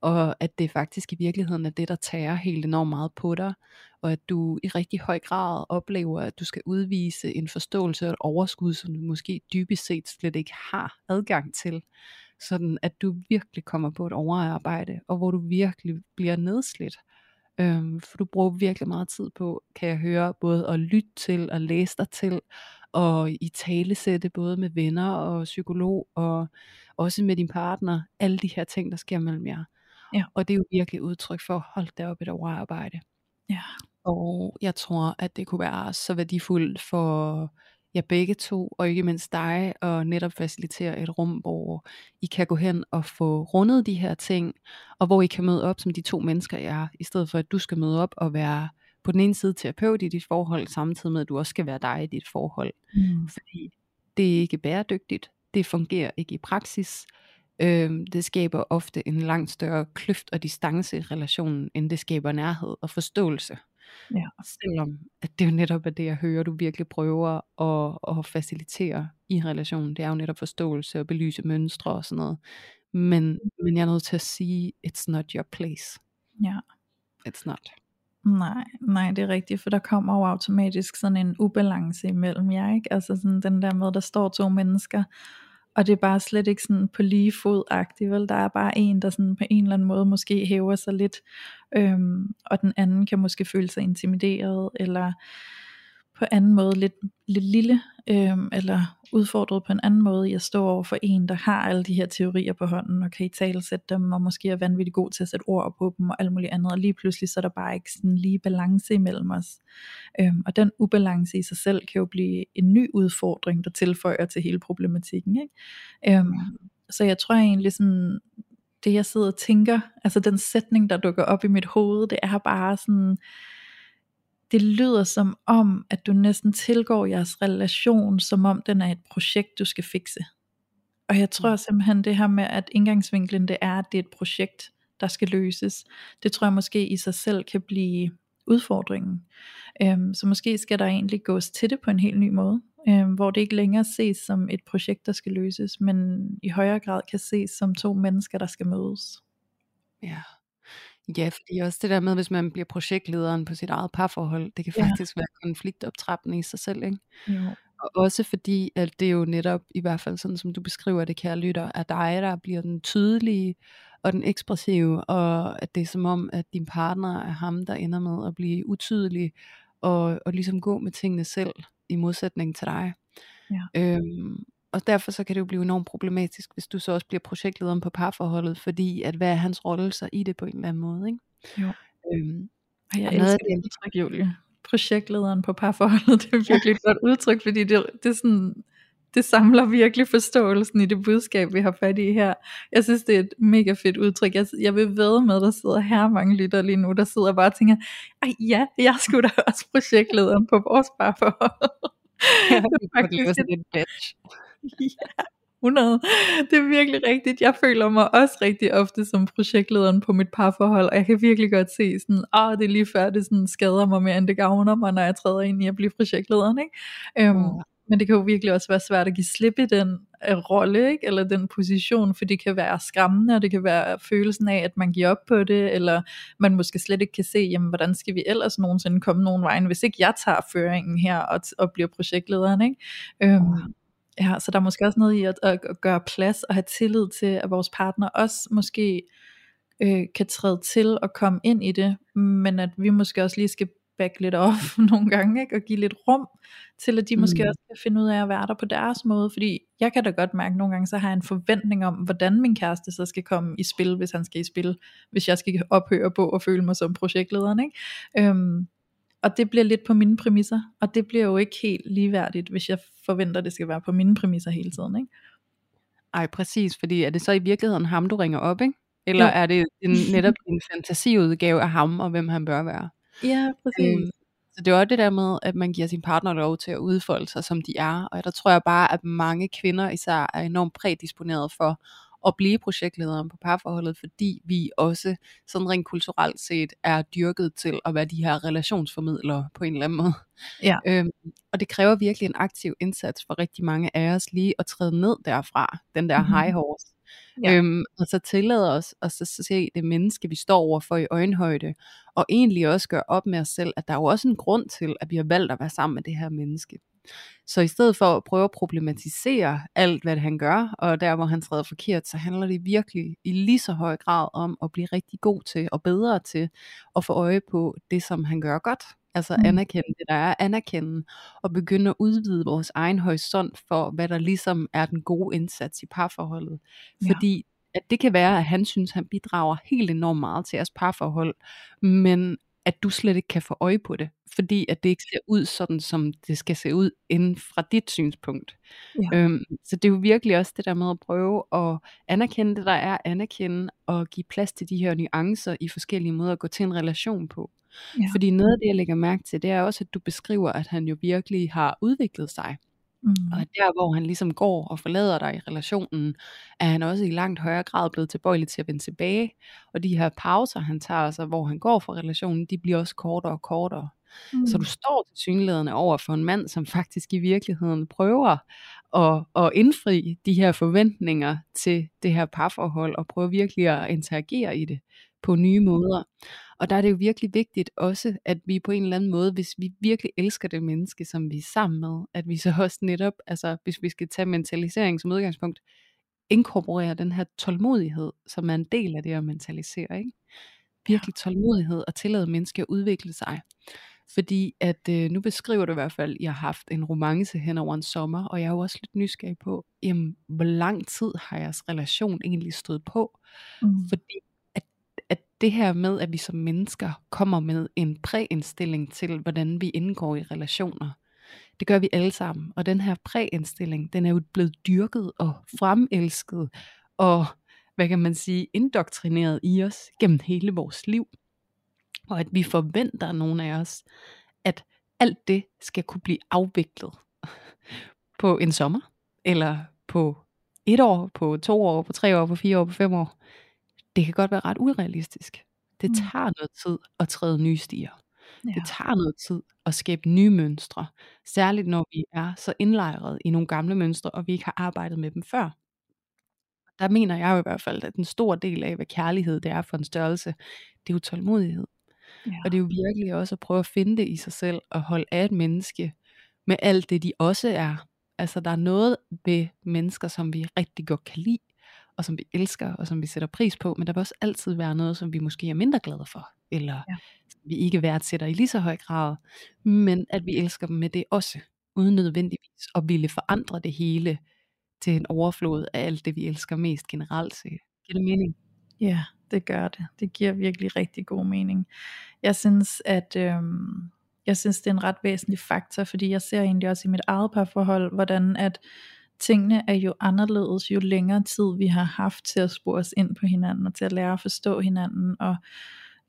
og at det faktisk i virkeligheden er det, der tager helt enormt meget på dig, og at du i rigtig høj grad oplever, at du skal udvise en forståelse og et overskud, som du måske dybest set slet ikke har adgang til, sådan at du virkelig kommer på et overarbejde, og hvor du virkelig bliver nedslidt. Øhm, for du bruger virkelig meget tid på, kan jeg høre, både at lytte til og læse dig til, og i talesætte både med venner og psykolog, og også med din partner, alle de her ting, der sker mellem jer. Ja. Og det er jo virkelig udtryk for, hold da op et overarbejde. Ja. Og jeg tror, at det kunne være så værdifuldt for jer begge to, og ikke mindst dig, og netop facilitere et rum, hvor I kan gå hen og få rundet de her ting, og hvor I kan møde op som de to mennesker I er, i stedet for at du skal møde op og være på den ene side terapeut i dit forhold, samtidig med at du også skal være dig i dit forhold. Mm. Fordi det er ikke bæredygtigt, det fungerer ikke i praksis, øhm, det skaber ofte en langt større kløft og distance i relationen, end det skaber nærhed og forståelse. Ja. Selvom at det jo netop er det, jeg hører, du virkelig prøver at, at facilitere i relationen. Det er jo netop forståelse og belyse mønstre og sådan noget. Men, men jeg er nødt til at sige, it's not your place. Ja. It's not. Nej, nej, det er rigtigt, for der kommer jo automatisk sådan en ubalance imellem jer, ikke? Altså sådan den der med, der står to mennesker, og det er bare slet ikke sådan på lige fod vel? Der er bare en, der sådan på en eller anden måde måske hæver sig lidt, øhm, og den anden kan måske føle sig intimideret, eller på anden måde lidt, lidt lille, øh, eller udfordret på en anden måde i at stå over for en, der har alle de her teorier på hånden, og kan i tale sætte dem, og måske er vanvittigt god til at sætte ord på dem, og alt muligt andet, og lige pludselig så er der bare ikke sådan lige balance imellem os. Øhm, og den ubalance i sig selv kan jo blive en ny udfordring, der tilføjer til hele problematikken. Ikke? Øhm, så jeg tror egentlig sådan, det jeg sidder og tænker, altså den sætning, der dukker op i mit hoved, det er bare sådan, det lyder som om, at du næsten tilgår jeres relation, som om den er et projekt, du skal fikse. Og jeg tror mm. simpelthen det her med, at indgangsvinklen det er, at det er et projekt, der skal løses. Det tror jeg måske i sig selv kan blive udfordringen. Øhm, så måske skal der egentlig gås til det på en helt ny måde, øhm, hvor det ikke længere ses som et projekt, der skal løses, men i højere grad kan ses som to mennesker, der skal mødes. Ja. Ja, fordi også det der med, hvis man bliver projektlederen på sit eget parforhold, det kan Ja. faktisk være konfliktoptrappende i sig selv, ikke? Jo. Og også fordi, at det jo netop, i hvert fald sådan som du beskriver det, kære lytter, er dig, der bliver den tydelige og den ekspressive, og at det er som om, at din partner er ham, der ender med at blive utydelig, og, og ligesom gå med tingene selv, i modsætning til dig. Ja. Øhm, og derfor så kan det jo blive enormt problematisk, hvis du så også bliver projektlederen på parforholdet, fordi at hvad er hans rolle så i det på en eller anden måde, ikke? Jo. Øhm, Og jeg og noget elsker det udtryk, Julie. Projektlederen på parforholdet, det er virkelig et godt udtryk, fordi det, det er sådan, det samler virkelig forståelsen i det budskab, vi har fat i her. Jeg synes, det er et mega fedt udtryk. Jeg, jeg vil ved med, der sidder her mange lytter lige nu, der sidder og bare tænker, ej ja, jeg skulle da også projektlederen på vores parforhold. ja, det er det er faktisk Ja, 100. Det er virkelig rigtigt. Jeg føler mig også rigtig ofte som projektlederen på mit parforhold, og jeg kan virkelig godt se sådan, åh, det er lige før, det sådan skader mig mere, end det gavner mig, når jeg træder ind i at blive projektlederen, ikke? Øhm, Ja. men det kan jo virkelig også være svært at give slip i den øh, rolle, ikke? eller den position, for det kan være skræmmende, og det kan være følelsen af, at man giver op på det, eller man måske slet ikke kan se, jamen, hvordan skal vi ellers nogensinde komme nogen vejen, hvis ikke jeg tager føringen her og, og bliver projektlederen. Ikke? Øhm, Ja, så der er måske også noget i at, at gøre plads og have tillid til, at vores partner også måske øh, kan træde til og komme ind i det, men at vi måske også lige skal back lidt off nogle gange, ikke? og give lidt rum til, at de måske Mm. også kan finde ud af at være der på deres måde, fordi jeg kan da godt mærke nogle gange, så har jeg en forventning om, hvordan min kæreste så skal komme i spil, hvis han skal i spil, hvis jeg skal ophøre på at føle mig som projektlederen, ikke? Øhm, og det bliver lidt på mine præmisser, og det bliver jo ikke helt ligeværdigt, hvis jeg forventer, at det skal være på mine præmisser hele tiden, ikke? Ej, præcis, fordi er det så i virkeligheden ham, du ringer op, ikke? Eller Jo. er det en, netop en fantasiudgave af ham, og hvem han bør være? Ja, præcis. Øhm, så det er også det der med, at man giver sin partner lov til at udfolde sig, som de er. Og der tror jeg bare, at mange kvinder især er enormt prædisponeret for at blive projektlederen på parforholdet, fordi vi også sådan rent kulturelt set er dyrket til at være de her relationsformidlere på en eller anden måde. Ja. Øhm, og det kræver virkelig en aktiv indsats for rigtig mange af os lige at træde ned derfra, den der Mhm. high horse, Ja. Øhm, og så tillader os at så se det menneske, vi står overfor i øjenhøjde, og egentlig også gøre op med os selv, at der er jo også en grund til, at vi har valgt at være sammen med det her menneske. Så i stedet for at prøve at problematisere alt, hvad han gør, og der hvor han træder forkert, så handler det virkelig i lige så høj grad om at blive rigtig god til og bedre til at få øje på det, som han gør godt. Altså Mm. anerkende det, der er anerkende, og begynde at udvide vores egen horisont for, hvad der ligesom er den gode indsats i parforholdet. Ja. Fordi at det kan være, at han synes, han bidrager helt enormt meget til jeres parforhold, men at du slet ikke kan få øje på det, fordi at det ikke ser ud sådan, som det skal se ud inden fra dit synspunkt. Ja. Øhm, så det er jo virkelig også det der med at prøve at anerkende det, der er anerkende, og give plads til de her nuancer i forskellige måder at gå til en relation på. Ja. Fordi noget af det, jeg lægger mærke til, det er også, at du beskriver, at han jo virkelig har udviklet sig. Mm. Og der, hvor han ligesom går og forlader dig i relationen, er han også i langt højere grad blevet tilbøjelig til at vende tilbage. Og de her pauser, han tager, altså, hvor han går fra relationen, de bliver også kortere og kortere. Mm. Så du står til synlædende over for en mand, som faktisk i virkeligheden prøver at, at indfri de her forventninger til det her parforhold, og prøver virkelig at interagere i det på nye måder. Og der er det jo virkelig vigtigt også, at vi på en eller anden måde, hvis vi virkelig elsker det menneske, som vi er sammen med, at vi så også netop, altså hvis vi skal tage mentalisering som udgangspunkt, inkorporerer den her tålmodighed, som er en del af det at mentalisere. Ikke? Virkelig tålmodighed og tillade mennesker at udvikle sig. Fordi at øh, nu beskriver du i hvert fald, at I har haft en romance hen over en sommer, og jeg er jo også lidt nysgerrig på, jamen, hvor lang tid har jeres relation egentlig stået på? Mm. Fordi at, at det her med, at vi som mennesker kommer med en præindstilling til, hvordan vi indgår i relationer, det gør vi alle sammen. Og den her præindstilling, den er jo blevet dyrket og fremelsket, og hvad kan man sige, indoktrineret i os gennem hele vores liv. Og at vi forventer nogle af os, at alt det skal kunne blive afviklet på en sommer, eller på et år, på to år, på tre år, på fire år, på fem år. Det kan godt være ret urealistisk. Det Mm. tager noget tid at træde nye stier. Ja. Det tager noget tid at skabe nye mønstre. Særligt når vi er så indlejret i nogle gamle mønstre, og vi ikke har arbejdet med dem før. Der mener jeg jo i hvert fald, at en stor del af, hvad kærlighed det er for en størrelse, det er jo tålmodighed. Ja. Og det er jo virkelig også at prøve at finde det i sig selv, og holde af et menneske med alt det, de også er. Altså der er noget ved mennesker, som vi rigtig godt kan lide, og som vi elsker, og som vi sætter pris på, men der vil også altid være noget, som vi måske er mindre glade for, eller Ja. vi ikke værdsætter i lige så høj grad, men at vi elsker dem med det også, uden nødvendigvis at ville forandre det hele til en overflod af alt det, vi elsker mest generelt set. Giver det mening? Ja, det gør det. Det giver virkelig rigtig god mening. Jeg synes, at øh, jeg synes, det er en ret væsentlig faktor, fordi jeg ser egentlig også i mit eget parforhold, hvordan at tingene er jo anderledes, jo længere tid vi har haft til at spore os ind på hinanden, og til at lære at forstå hinanden, og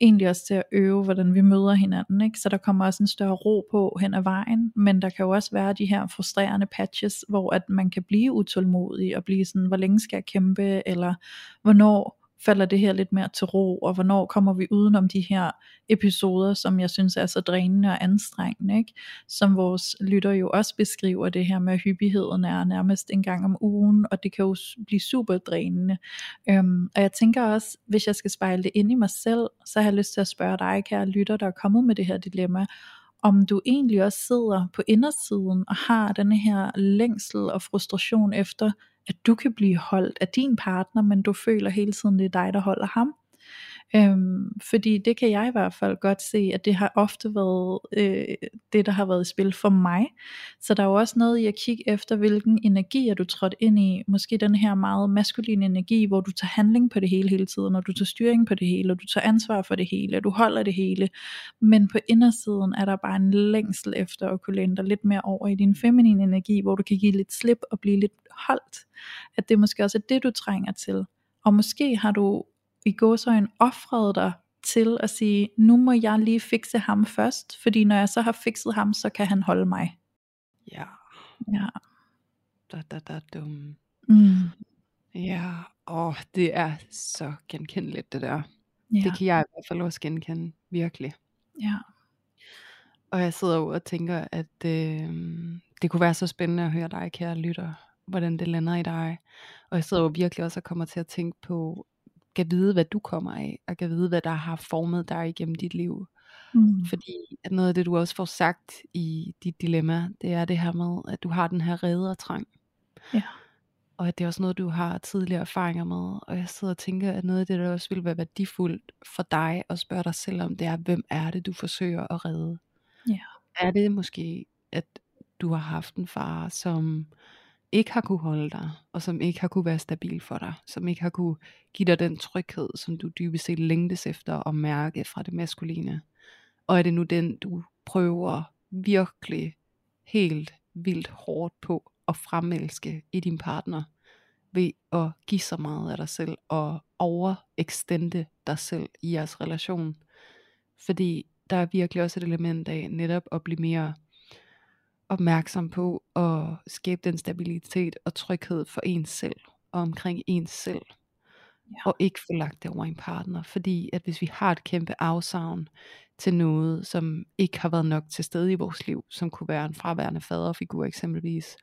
egentlig også til at øve, hvordan vi møder hinanden. Ikke? Så der kommer også en større ro på hen ad vejen, men der kan jo også være de her frustrerende patches, hvor at man kan blive utålmodig, og blive sådan, hvor længe skal jeg kæmpe, eller hvornår falder det her lidt mere til ro, og hvornår kommer vi udenom de her episoder, som jeg synes er så drænende og anstrengende, ikke? som vores lytter jo også beskriver det her med, at hyppigheden er nærmest en gang om ugen, og det kan jo blive super drænende. Øhm, og jeg tænker også, hvis jeg skal spejle det ind i mig selv, så har jeg lyst til at spørge dig, kære lytter, der er kommet med det her dilemma, om du egentlig også sidder på indersiden og har denne her længsel og frustration efter, at du kan blive holdt af din partner, men du føler hele tiden, det er dig, der holder ham. Øhm, fordi det kan jeg i hvert fald godt se, at det har ofte været øh, det, der har været i spil for mig. Så der er jo også noget i at kigge efter, hvilken energi er du trådt ind i. Måske den her meget maskuline energi, hvor du tager handling på det hele hele tiden, og du tager styring på det hele, og du tager ansvar for det hele, og du holder det hele. Men på indersiden er der bare en længsel efter at kunne læne dig lidt mere over i din feminine energi, hvor du kan give lidt slip og blive lidt holdt. At det måske også er det, du trænger til. Og måske har du i gåsøjne offret dig til at sige, nu må jeg lige fikse ham først, fordi når jeg så har fikset ham, så kan han holde mig. Ja, Ja. da, da, da, dum. Mm. Ja, åh, det er så genkendeligt det der. Ja. Det kan jeg i hvert fald også genkende, virkelig. ja. Og jeg sidder jo og tænker, at øh, det kunne være så spændende at høre dig, kære lytter, hvordan det lander i dig. Og jeg sidder jo virkelig også og kommer til at tænke på, kan vide, hvad du kommer af, og kan vide, hvad der har formet dig igennem dit liv. Mm. Fordi at noget af det, du også får sagt i dit dilemma, det er det her med, at du har den her reddertrang. Ja. Og at det er også noget, du har tidligere erfaringer med. Og jeg sidder og tænker, at noget af det, der også vil være værdifuldt for dig at spørge dig selv om, det er, hvem er det, du forsøger at redde? Ja. Er det måske, at du har haft en far, som ikke har kunne holde dig, og som ikke har kunne være stabil for dig, som ikke har kunne give dig den tryghed, som du dybest set længtes efter at mærke fra det maskuline. Og er det nu den, du prøver virkelig helt vildt hårdt på at fremelske i din partner, ved at give så meget af dig selv, og overextende dig selv i jeres relation. Fordi der er virkelig også et element af netop at blive mere opmærksom på at skabe den stabilitet og tryghed for ens selv og omkring ens selv. Ja. Og ikke få lagt det over en partner. Fordi at hvis vi har et kæmpe afsavn til noget, som ikke har været nok til stede i vores liv, som kunne være en fraværende faderfigur eksempelvis,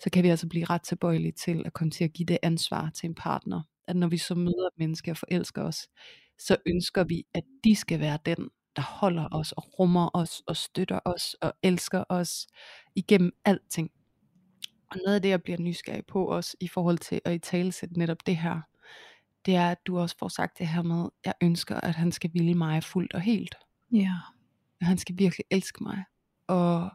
så kan vi altså blive ret tilbøjelige til at komme til at give det ansvar til en partner. At når vi så møder et menneske og forelsker os, så ønsker vi, at de skal være den, der holder os og rummer os og støtter os og elsker os igennem alting. Og noget af det, jeg bliver nysgerrig på også i forhold til at i talesætte netop det her, det er, at du også får sagt det her med, jeg ønsker, at han skal ville mig fuldt og helt. Ja. At han skal virkelig elske mig. Og,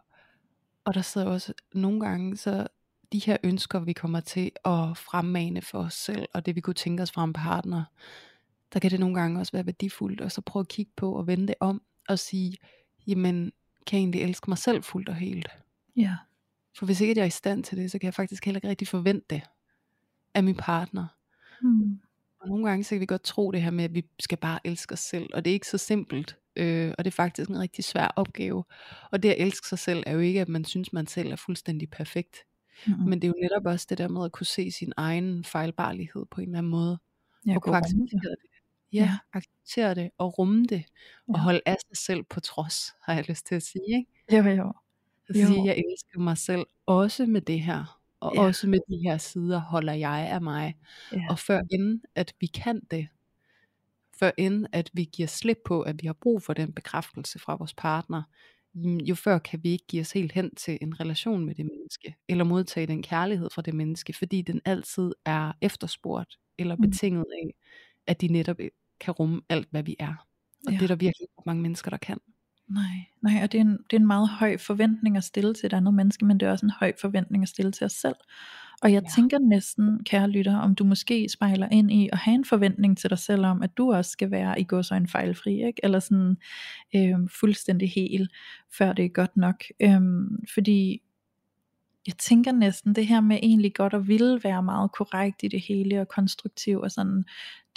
og der sidder også nogle gange, så de her ønsker, vi kommer til at fremmane for os selv, og det vi kunne tænke os fra en partner, der kan det nogle gange også være værdifuldt, og så prøve at kigge på og vende det om, og sige, jamen, kan jeg egentlig elske mig selv fuldt og helt? Ja. For hvis ikke jeg er i stand til det, så kan jeg faktisk heller ikke rigtig forvente det af min partner. Mm. Og nogle gange så kan vi godt tro det her med, at vi skal bare elske os selv, og det er ikke så simpelt, øh, og det er faktisk en rigtig svær opgave. Og det at elske sig selv er jo ikke, at man synes, man selv er fuldstændig perfekt. Mm-hmm. Men det er jo netop også det der med at kunne se sin egen fejlbarlighed på en eller anden måde. Jeg og kunne acceptere det. Ja, acceptere det og rumme det. Og Ja. holde af sig selv på trods, har jeg lyst til at sige. Ikke? Jo, jo. Jo. sige, jeg elsker mig selv også med det her. Og Ja. også med de her sider holder jeg af mig. Ja. Og før inden at vi kan det, før inden at vi giver slip på, at vi har brug for den bekræftelse fra vores partner, jo før kan vi ikke give os helt hen til en relation med det menneske, eller modtage den kærlighed fra det menneske, fordi den altid er efterspurgt, eller Mm. betinget af, at de netop kan rumme alt, hvad vi er. Og Ja. det er der virkelig ikke mange mennesker, der kan. Nej, nej, og det er, en, det er en meget høj forventning at stille til et andet menneske, men det er også en høj forventning at stille til os selv. Og jeg Ja. tænker næsten, kære lytter, om du måske spejler ind i at have en forventning til dig selv om, at du også skal være i går så en fejlfri, ikke? eller sådan øh, fuldstændig hel, før det er godt nok. Øhm, fordi jeg tænker næsten det her med egentlig godt at ville være meget korrekt i det hele og konstruktiv og sådan,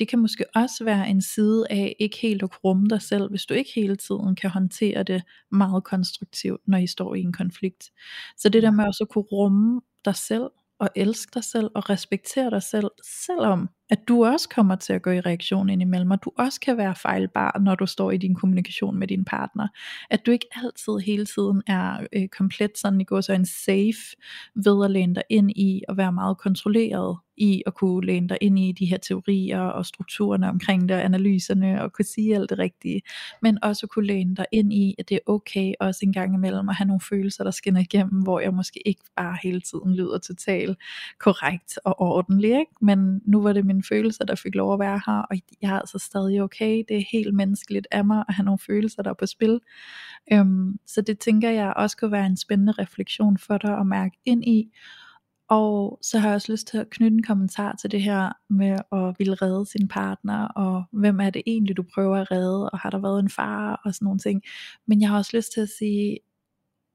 det kan måske også være en side af ikke helt at rumme dig selv, hvis du ikke hele tiden kan håndtere det meget konstruktivt, når I står i en konflikt. Så det der med også at kunne rumme dig selv og elske dig selv og respektere dig selv, selvom at du også kommer til at gå i reaktion indimellem, og du også kan være fejlbar, når du står i din kommunikation med din partner. At du ikke altid hele tiden er øh, komplet sådan i går så en safe ved at læne dig ind i at være meget kontrolleret i at kunne læne dig ind i de her teorier og strukturerne omkring det, og analyserne og kunne sige alt det rigtige, men også kunne læne dig ind i, at det er okay også en gang imellem at have nogle følelser, der skinner igennem, hvor jeg måske ikke bare hele tiden lyder totalt korrekt og ordentlig, ikke? men nu var det mine følelser, der fik lov at være her, og jeg er altså stadig okay, det er helt menneskeligt af mig at have nogle følelser, der er på spil, øhm, så det tænker jeg også kunne være en spændende refleksion for dig at mærke ind i, og så har jeg også lyst til at knytte en kommentar til det her med at ville redde sin partner, og hvem er det egentlig, du prøver at redde, og har der været en far, og sådan nogle ting. Men jeg har også lyst til at sige,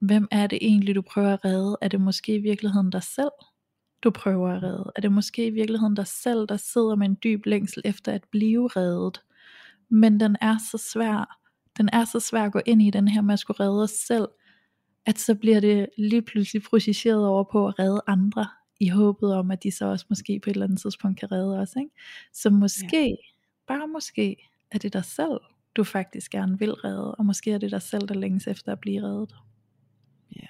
hvem er det egentlig, du prøver at redde? Er det måske i virkeligheden dig selv, du prøver at redde? Er det måske i virkeligheden dig selv, der sidder med en dyb længsel efter at blive reddet? Men den er så svær, den er så svær at gå ind i den her med at skulle redde os selv, at så bliver det lige pludselig projiceret over på at redde andre, i håbet om, at de så også måske på et eller andet tidspunkt kan redde os. Ikke? Så måske, ja. bare måske, er det dig selv, du faktisk gerne vil redde, og måske er det dig selv, der længes efter at blive reddet. Ja,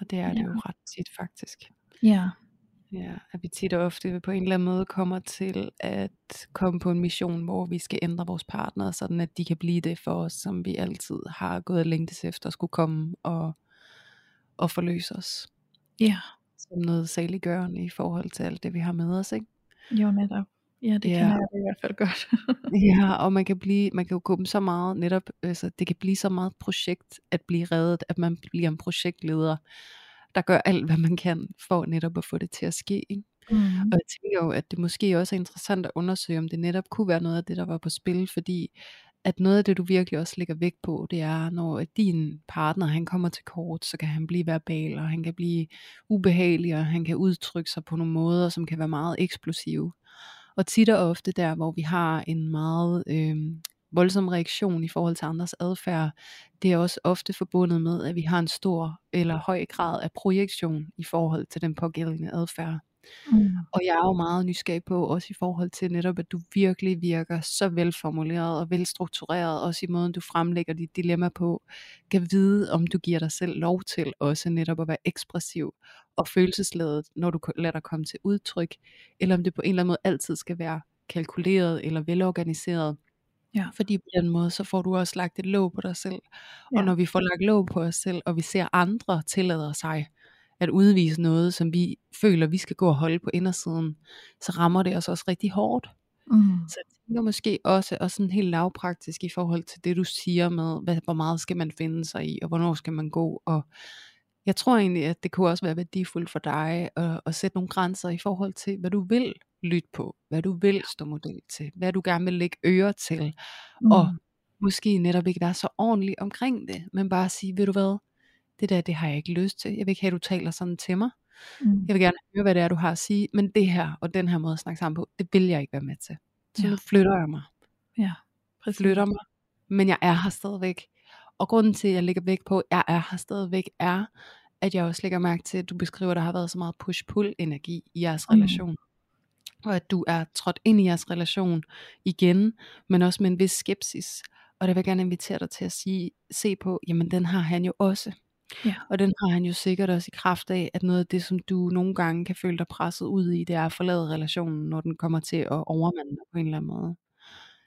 og det er det Ja. jo ret tit faktisk. Ja, Ja, at vi tit og ofte på en eller anden måde kommer til at komme på en mission, hvor vi skal ændre vores partner, sådan at de kan blive det for os, som vi altid har gået længtes efter at skulle komme og, og forløse os. Ja, Som noget saliggørende i forhold til alt det, vi har med os, ikke? jo netop. Ja, det Ja. kender jeg i hvert fald godt. Ja, og man kan blive, man kan jo komme så meget netop, altså det kan blive så meget et projekt at blive reddet, at man bliver en projektleder, der gør alt, hvad man kan for netop at få det til at ske. Ikke? mm. Og jeg tænker jo, at det måske også er interessant at undersøge, om det netop kunne være noget af det, der var på spil, fordi at noget af det, du virkelig også lægger vægt på, det er, når din partner, han kommer til kort, så kan han blive verbal, og han kan blive ubehagelig, og han kan udtrykke sig på nogle måder, som kan være meget eksplosive. Og tit og ofte der, hvor vi har en meget øh, voldsom reaktion i forhold til andres adfærd, det er også ofte forbundet med, at vi har en stor eller høj grad af projektion i forhold til den pågældende adfærd. Mm. Og jeg er jo meget nysgerrig på, også i forhold til netop, at du virkelig virker så velformuleret og velstruktureret, også i måden du fremlægger dit dilemma på, kan vide, om du giver dig selv lov til også netop at være ekspressiv og følelsesladet, når du lader dig komme til udtryk, eller om det på en eller anden måde altid skal være kalkuleret eller velorganiseret. Ja. Fordi på den måde, så får du også lagt et låg på dig selv. Ja. Og når vi får lagt låg på os selv, og vi ser andre tillader sig at udvise noget, som vi føler, vi skal gå og holde på indersiden, så rammer det os også rigtig hårdt. Mm. Så jeg tænker måske også, og sådan helt lavpraktisk i forhold til det, du siger med, hvad, hvor meget skal man finde sig i, og hvornår skal man gå. Og jeg tror egentlig, at det kunne også være værdifuldt for dig at, at sætte nogle grænser i forhold til, hvad du vil lytte på, hvad du vil stå model til, hvad du gerne vil lægge øre til, Mm. og måske netop ikke være så ordentlig omkring det, men bare sige, ved du hvad, det der, det har jeg ikke lyst til. Jeg vil ikke have, at du taler sådan til mig. Mm. Jeg vil gerne høre, hvad det er, du har at sige, men det her og den her måde at snakke sammen på, det vil jeg ikke være med til. Så Ja. nu flytter jeg mig. Ja, præcis. Flytter mig, men jeg er her stadigvæk. Og grunden til, at jeg lægger vægt på, at jeg er her stadigvæk, er, at jeg også lægger mærke til, at du beskriver, at der har været så meget push-pull energi i jeres Mm. relation. Og at du er trådt ind i jeres relation igen, men også med en vis skepsis. Og det vil jeg gerne invitere dig til at sige, se på, jamen den har han jo også. Ja. Og den har han jo sikkert også i kraft af, at noget af det, som du nogle gange kan føle dig presset ud i, det er at forlade relationen, når den kommer til at overmande dig på en eller anden måde.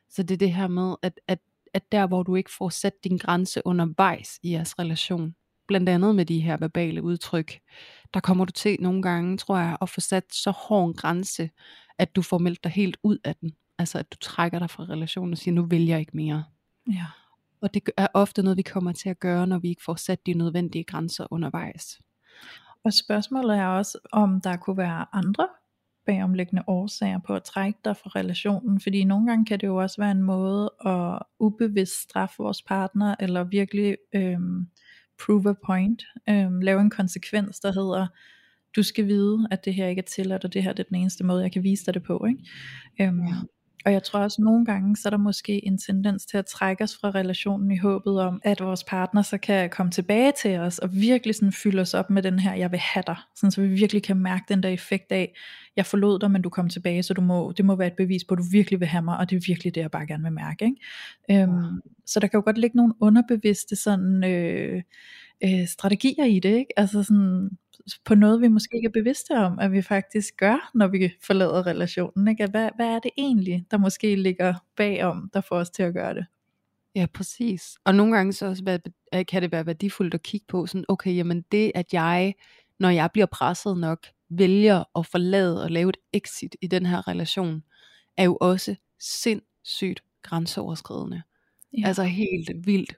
Så det er det her med, at, at, at der hvor du ikke får sat din grænse undervejs i jeres relation, blandt andet med de her verbale udtryk, der kommer du til nogle gange, tror jeg, at få sat så hård en grænse, at du får meldt dig helt ud af den. Altså at du trækker dig fra relationen og siger, nu vil jeg ikke mere. Ja. Og det er ofte noget, vi kommer til at gøre, når vi ikke får sat de nødvendige grænser undervejs. Og spørgsmålet er også, om der kunne være andre bagomliggende årsager på at trække dig fra relationen, fordi nogle gange kan det jo også være en måde at ubevidst straffe vores partner, eller virkelig øhm, prove a point, øhm, lave en konsekvens, der hedder, du skal vide, at det her ikke er tilladt, og det her det er den eneste måde, jeg kan vise dig det på. Ikke? Øhm, Ja. Og jeg tror også nogle gange, så er der måske en tendens til at trække os fra relationen i håbet om, at vores partner så kan komme tilbage til os, og virkelig sådan fylde os op med den her, jeg vil have dig, sådan så vi virkelig kan mærke den der effekt af, jeg forlod dig, men du kom tilbage, så du må, det må være et bevis på, at du virkelig vil have mig, og det er virkelig det, jeg bare gerne vil mærke. Ikke? Øhm, så der kan jo godt ligge nogle underbevidste sådan, øh, øh, strategier i det, ikke? altså sådan, på noget, vi måske ikke er bevidste om, at vi faktisk gør, når vi forlader relationen. Ikke? At Hvad, hvad er det egentlig, der måske ligger bagom, der får os til at gøre det? Ja, præcis. Og nogle gange så også, hvad- kan det være værdifuldt at kigge på, sådan, okay, jamen det, at jeg, når jeg bliver presset nok, vælger at forlade og lave et exit i den her relation, er jo også sindssygt grænseoverskridende. Ja. Altså helt vildt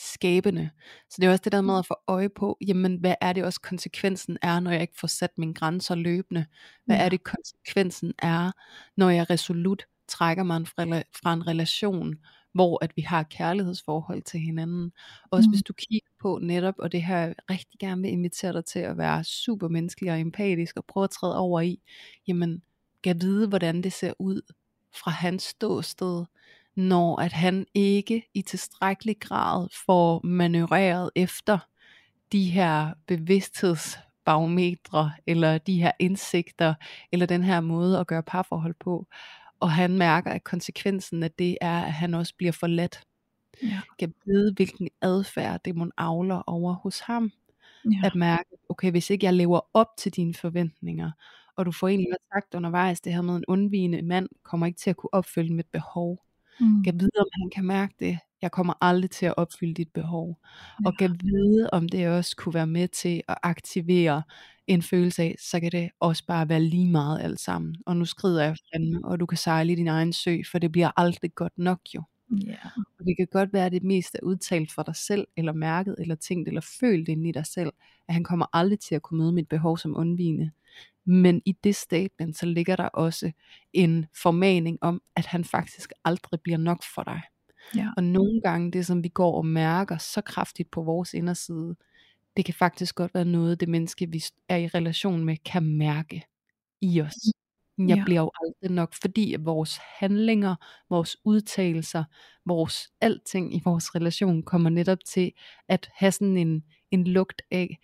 utryghedsskabende. Så det er også det der med at få øje på, jamen hvad er det også konsekvensen er, når jeg ikke får sat mine grænser løbende? Hvad Ja. er det konsekvensen er, når jeg resolut trækker mig fra, en relation, hvor at vi har et kærlighedsforhold til hinanden. Også Mm. hvis du kigger på netop, og det her jeg rigtig gerne vil invitere dig til at være super menneskelig og empatisk og prøve at træde over i, jamen kan vide, hvordan det ser ud fra hans ståsted, når at han ikke i tilstrækkelig grad får manøvreret efter de her bevidsthedsbarometre, eller de her indsigter, eller den her måde at gøre parforhold på. Og han mærker, at konsekvensen af det er, at han også bliver forladt. Ja. Kan vide, hvilken adfærd det må avler over hos ham. Ja. At mærke, okay, hvis ikke jeg lever op til dine forventninger, og du får egentlig sagt undervejs, det her med en undvigende mand, kommer ikke til at kunne opfylde mit behov. Mm. Kan vide, om han kan mærke det. Jeg kommer aldrig til at opfylde dit behov. Ja. Og kan vide, om det også kunne være med til at aktivere en følelse af, så kan det også bare være lige meget alt sammen. Og nu skrider jeg fandme, og du kan sejle i din egen sø, for det bliver aldrig godt nok jo. Ja. Og det kan godt være, at det mest er udtalt for dig selv, eller mærket, eller tænkt, eller følt ind i dig selv, at han kommer aldrig til at kunne møde mit behov som undvigende. Men i det statement, så ligger der også en formaning om, at han faktisk aldrig bliver nok for dig. Ja. Og nogle gange, det som vi går og mærker så kraftigt på vores inderside, det kan faktisk godt være noget, det menneske, vi er i relation med, kan mærke i os. Jeg Ja. bliver jo aldrig nok, fordi vores handlinger, vores udtalelser, vores alting i vores relation kommer netop til at have sådan en, en lugt af,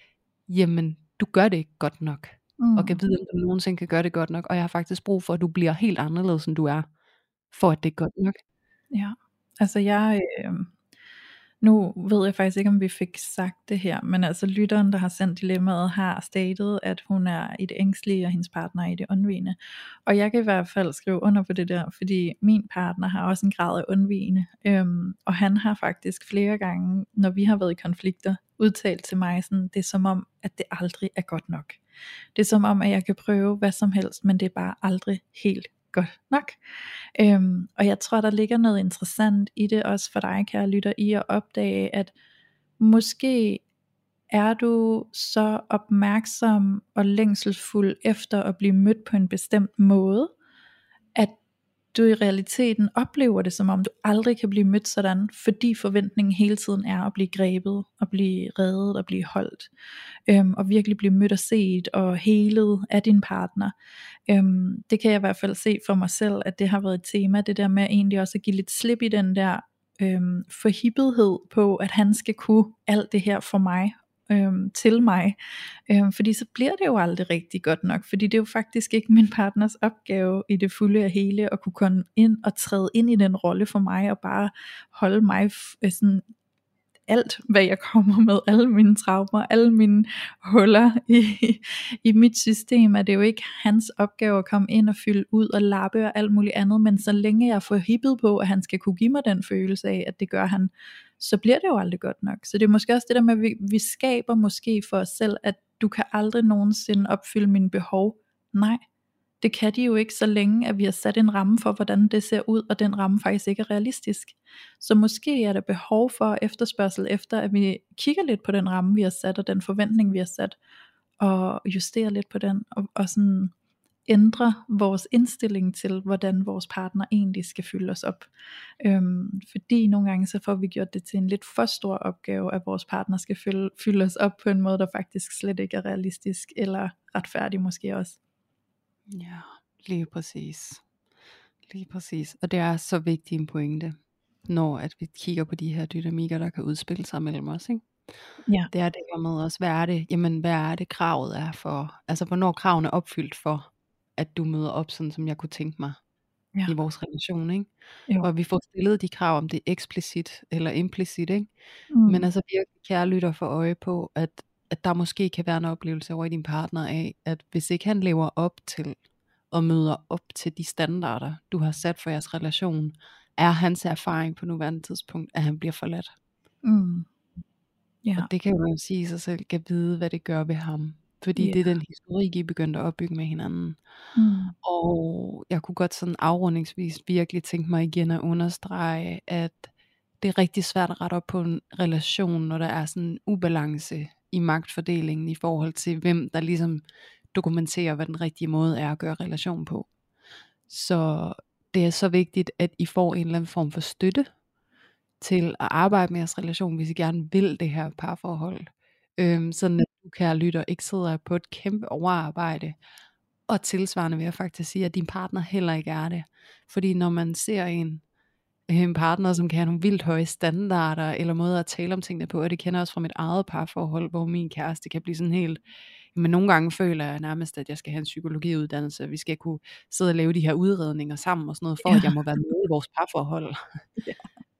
jamen, du gør det ikke godt nok. Mm. Og kan vide, om du nogensinde kan gøre det godt nok. Og jeg har faktisk brug for, at du bliver helt anderledes, end du er, for at det er godt nok. Ja, altså jeg, øh, nu ved jeg faktisk ikke, om vi fik sagt det her, men altså lytteren, der har sendt dilemmaet, har statet, at hun er i det ængstlige, og hendes partner er i det undvigende. Og jeg kan i hvert fald skrive under på det der, fordi min partner har også en grad af undvigende, øhm, og han har faktisk flere gange, når vi har været i konflikter, udtalt til mig sådan, det er som om, at det aldrig er godt nok. Det er som om, at jeg kan prøve hvad som helst, men det er bare aldrig helt godt nok. Øhm, og jeg tror, der ligger noget interessant i det også for dig, kære lytter, i at opdage, at måske er du så opmærksom og længselsfuld efter at blive mødt på en bestemt måde, du i realiteten oplever det som om du aldrig kan blive mødt sådan, fordi forventningen hele tiden er at blive grebet, og blive reddet og blive holdt, øhm, og virkelig blive mødt og set og helet af din partner. Øhm, det kan jeg i hvert fald se for mig selv, at det har været et tema, det der med egentlig også at give lidt slip i den der øhm, forhippethed på, at han skal kunne alt det her for mig, øhm, til mig, øhm, fordi så bliver det jo aldrig rigtig godt nok, fordi det er jo faktisk ikke min partners opgave i det fulde og hele, at kunne komme ind og træde ind i den rolle for mig, og bare holde mig f- øh, sådan alt, hvad jeg kommer med, alle mine traumer, alle mine huller i, i mit system, er det jo ikke hans opgave at komme ind og fylde ud og lappe og alt muligt andet, men så længe jeg får hippet på, at han skal kunne give mig den følelse af, at det gør han, så bliver det jo aldrig godt nok. Så det er måske også det der med, at vi, vi skaber måske for os selv, at du kan aldrig nogensinde opfylde mine behov. Nej, det kan de jo ikke, så længe at vi har sat en ramme for, hvordan det ser ud, og den ramme faktisk ikke er realistisk. Så måske er der behov for efterspørgsel efter, at vi kigger lidt på den ramme, vi har sat, og den forventning, vi har sat, og justerer lidt på den, og, og sådan ændre vores indstilling til, hvordan vores partner egentlig skal fylde os op. Øhm, fordi nogle gange så får vi gjort det til en lidt for stor opgave, at vores partner skal fylde, fylde os op på en måde, der faktisk slet ikke er realistisk, eller retfærdig måske også. Ja, lige præcis. Lige præcis. Og det er så vigtig en pointe, når at vi kigger på de her dynamikker, der kan udspille sig mellem os. Ikke? Ja. Det er det her med også, hvad er det, jamen, hvad er det kravet er for, altså hvornår kraven er opfyldt for, at du møder op sådan, som jeg kunne tænke mig Ja. i vores relation, ikke? Jo. Og vi får stillet de krav, om det er eksplicit eller implicit, ikke? Mm. Men altså virkelig kære lytter for øje på, at, at der måske kan være en oplevelse over i din partner af, at hvis ikke han lever op til og møder op til de standarder, du har sat for jeres relation, er hans erfaring på nuværende tidspunkt, at han bliver forladt. Mm. Ja. Og det kan jo sige sig selv, kan vide, hvad det gør ved ham. Fordi Ja. det er den historik, I begyndte at opbygge med hinanden. Mm. Og jeg kunne godt sådan afrundingsvis virkelig tænke mig igen at understrege, at det er rigtig svært at rette op på en relation, når der er sådan en ubalance i magtfordelingen i forhold til, hvem der ligesom dokumenterer, hvad den rigtige måde er at gøre relation på. Så det er så vigtigt, at I får en eller anden form for støtte til at arbejde med jeres relation, hvis I gerne vil det her parforhold. Øhm, sådan at du, kære lytter, ikke sidder på et kæmpe overarbejde. Og tilsvarende vil jeg faktisk sige, at din partner heller ikke er det. Fordi når man ser en, en partner, som kan have nogle vildt høje standarder, eller måder at tale om tingene på, og det kender jeg også fra mit eget parforhold, hvor min kæreste kan blive sådan helt, men nogle gange føler jeg nærmest, at jeg skal have en psykologiuddannelse, og vi skal kunne sidde og lave de her udredninger sammen og sådan noget, for Ja. at jeg må være med i vores parforhold. Ja.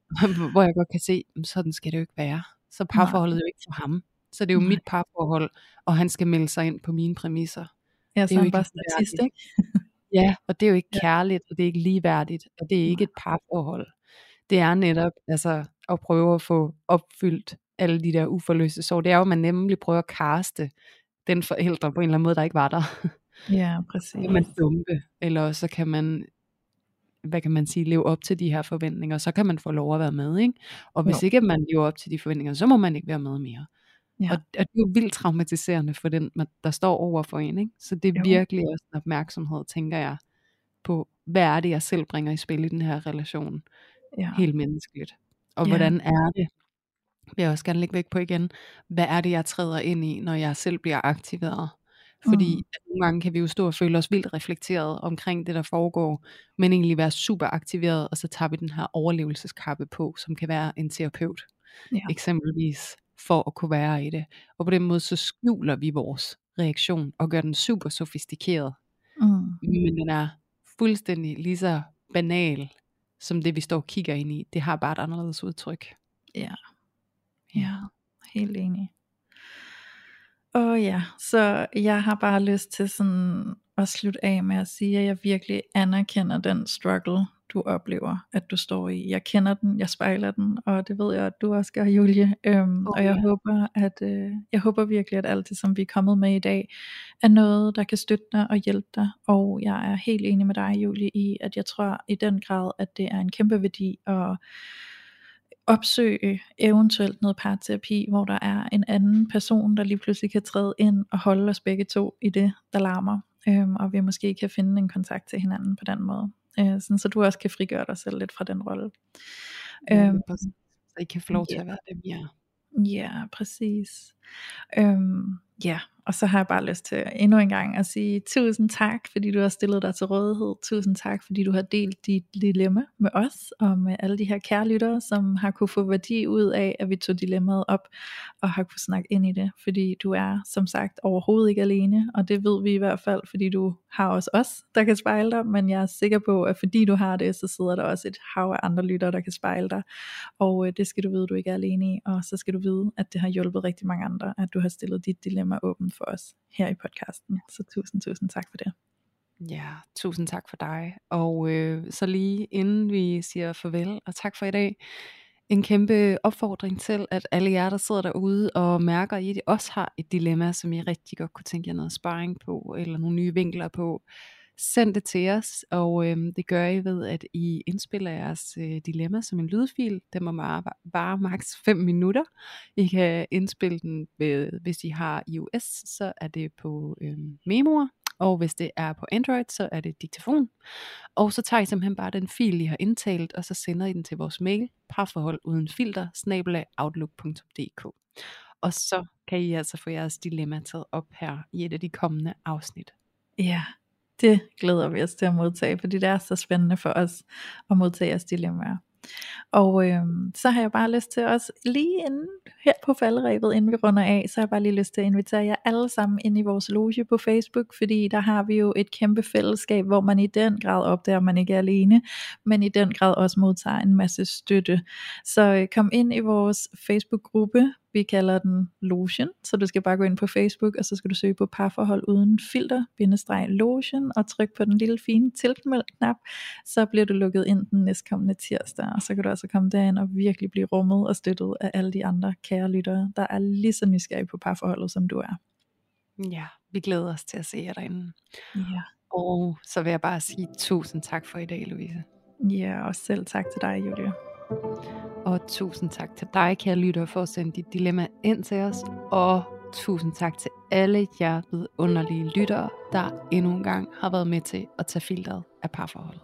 hvor jeg godt kan se, "Men sådan skal det jo ikke være. Så er parforholdet jo ikke for ham. Så det er jo Nej. mit parforhold, og han skal melde sig ind på mine præmisser. Ja, Det så er jo han ikke bare statist, ikke? Ja, og det er jo ikke kærligt, og det er ikke ligeværdigt, og det er ikke et parforhold. Det er netop altså at prøve at få opfyldt alle de der uforløste sår. Det er jo, at man nemlig prøver at kaste den forælder på en eller anden måde, der ikke var der. Ja, præcis. kan man dumpe, eller så kan man, hvad kan man sige, leve op til de her forventninger, så kan man få lov at være med, ikke? Og hvis Jo. ikke man lever op til de forventninger, så må man ikke være med mere. Ja. Og, og det er jo vildt traumatiserende for den, der står over for en, ikke? Så det er Jo. virkelig også en opmærksomhed, tænker jeg, på, hvad er det, jeg selv bringer i spil i den her relation, ja. helt menneskeligt. Og Ja. hvordan er det, vil jeg også gerne lægge væk på igen, hvad er det, jeg træder ind i, når jeg selv bliver aktiveret? Fordi Mm. nogle gange kan vi jo stå og føle os vildt reflekteret omkring det, der foregår, men egentlig være super aktiveret, og så tager vi den her overlevelseskappe på, som kan være en terapeut, Ja. eksempelvis, for at kunne være i det. Og på den måde, så skjuler vi vores reaktion, og gør den super sofistikeret, Mm. men den er fuldstændig lige så banal, som det vi står og kigger ind i. Det har bare et anderledes udtryk. Ja. Ja, helt enig. Og ja, så jeg har bare lyst til sådan at slutte af med at sige, at jeg virkelig anerkender den struggle, du oplever, at du står i. Jeg kender den, jeg spejler den, og det ved jeg, at du også gør, Julie. Øhm, Åh, og jeg håber, at øh, jeg håber virkelig, at alt det, som vi er kommet med i dag, er noget, der kan støtte dig og hjælpe dig. Og jeg er helt enig med dig, Julie, i, at jeg tror i den grad, at det er en kæmpe værdi at opsøge eventuelt noget parterapi, hvor der er en anden person, der lige pludselig kan træde ind og holde os begge to i det, der larmer, øhm, og vi måske kan finde en kontakt til hinanden på den måde, øh, sådan, så du også kan frigøre dig selv lidt fra den rolle. Ja, Øhm, så I kan få lov til ja. at være dem, ja. Ja, præcis. Øhm, ja, og så har jeg bare lyst til endnu en gang at sige tusind tak, fordi du har stillet dig til rådighed. Tusind tak, fordi du har delt dit dilemma med os, og med alle de her kære lyttere, som har kunne få værdi ud af, at vi tog dilemmaet op, og har kunne snakke ind i det. Fordi du er, som sagt, overhovedet ikke alene, og det ved vi i hvert fald, fordi du har også os, der kan spejle dig, men jeg er sikker på, at fordi du har det, så sidder der også et hav af andre lyttere, der kan spejle dig. Og øh, det skal du vide, du ikke er alene i, og så skal du vide, at det har hjulpet rigtig mange andre, at du har stillet dit dilemma åbent for os her i podcasten. Så tusind, tusind tak for det. Ja, tusind tak for dig. Og øh, så lige inden vi siger farvel og tak for i dag, en kæmpe opfordring til, at alle jer, der sidder derude og mærker, at I også har et dilemma, som I rigtig godt kunne tænke jer noget sparring på, eller nogle nye vinkler på, send det til os, og øh, det gør I ved, at I indspiller jeres øh, dilemma som en lydfil. Den må bare vare maks 5 minutter. I kan indspille den, ved, hvis I har iOS, så er det på øh, memoer, og hvis det er på Android, så er det diktafon. Og så tager I simpelthen bare den fil, I har indtalt, og så sender I den til vores mail, parforhold uden filter, snabelagoutlook.dk. Og så kan I altså få jeres dilemma taget op her i et af de kommende afsnit. Ja, det glæder vi os til at modtage, fordi det er så spændende for os at modtage jeres dilemmaer. Og øh, så har jeg bare lyst til også lige inden, her på faldrebet, inden vi runder af, så har jeg bare lige lyst til at invitere jer alle sammen ind i vores loge på Facebook, fordi der har vi jo et kæmpe fællesskab, hvor man i den grad opdager, at man ikke er alene, men i den grad også modtager en masse støtte. Så øh, kom ind i vores Facebook-gruppe, vi kalder den Lotion, så du skal bare gå ind på Facebook, og så skal du søge på parforhold uden filter, bindestreg Lotion, og tryk på den lille fine tilmeld-knap, så bliver du lukket ind den næstkommende tirsdag, og så kan du altså komme derind og virkelig blive rummet og støttet af alle de andre kære lyttere, der er lige så nysgerrige på parforholdet, som du er. Ja, vi glæder os til at se jer derinde. Ja, Og så vil jeg bare sige tusind tak for i dag, Louise. ja og selv tak til dig, Julia. Og tusind tak til dig, kære lytter, for at sende dit dilemma ind til os. Og tusind tak til alle jer vidunderlige lyttere, der endnu en gang har været med til at tage filteret af parforholdet.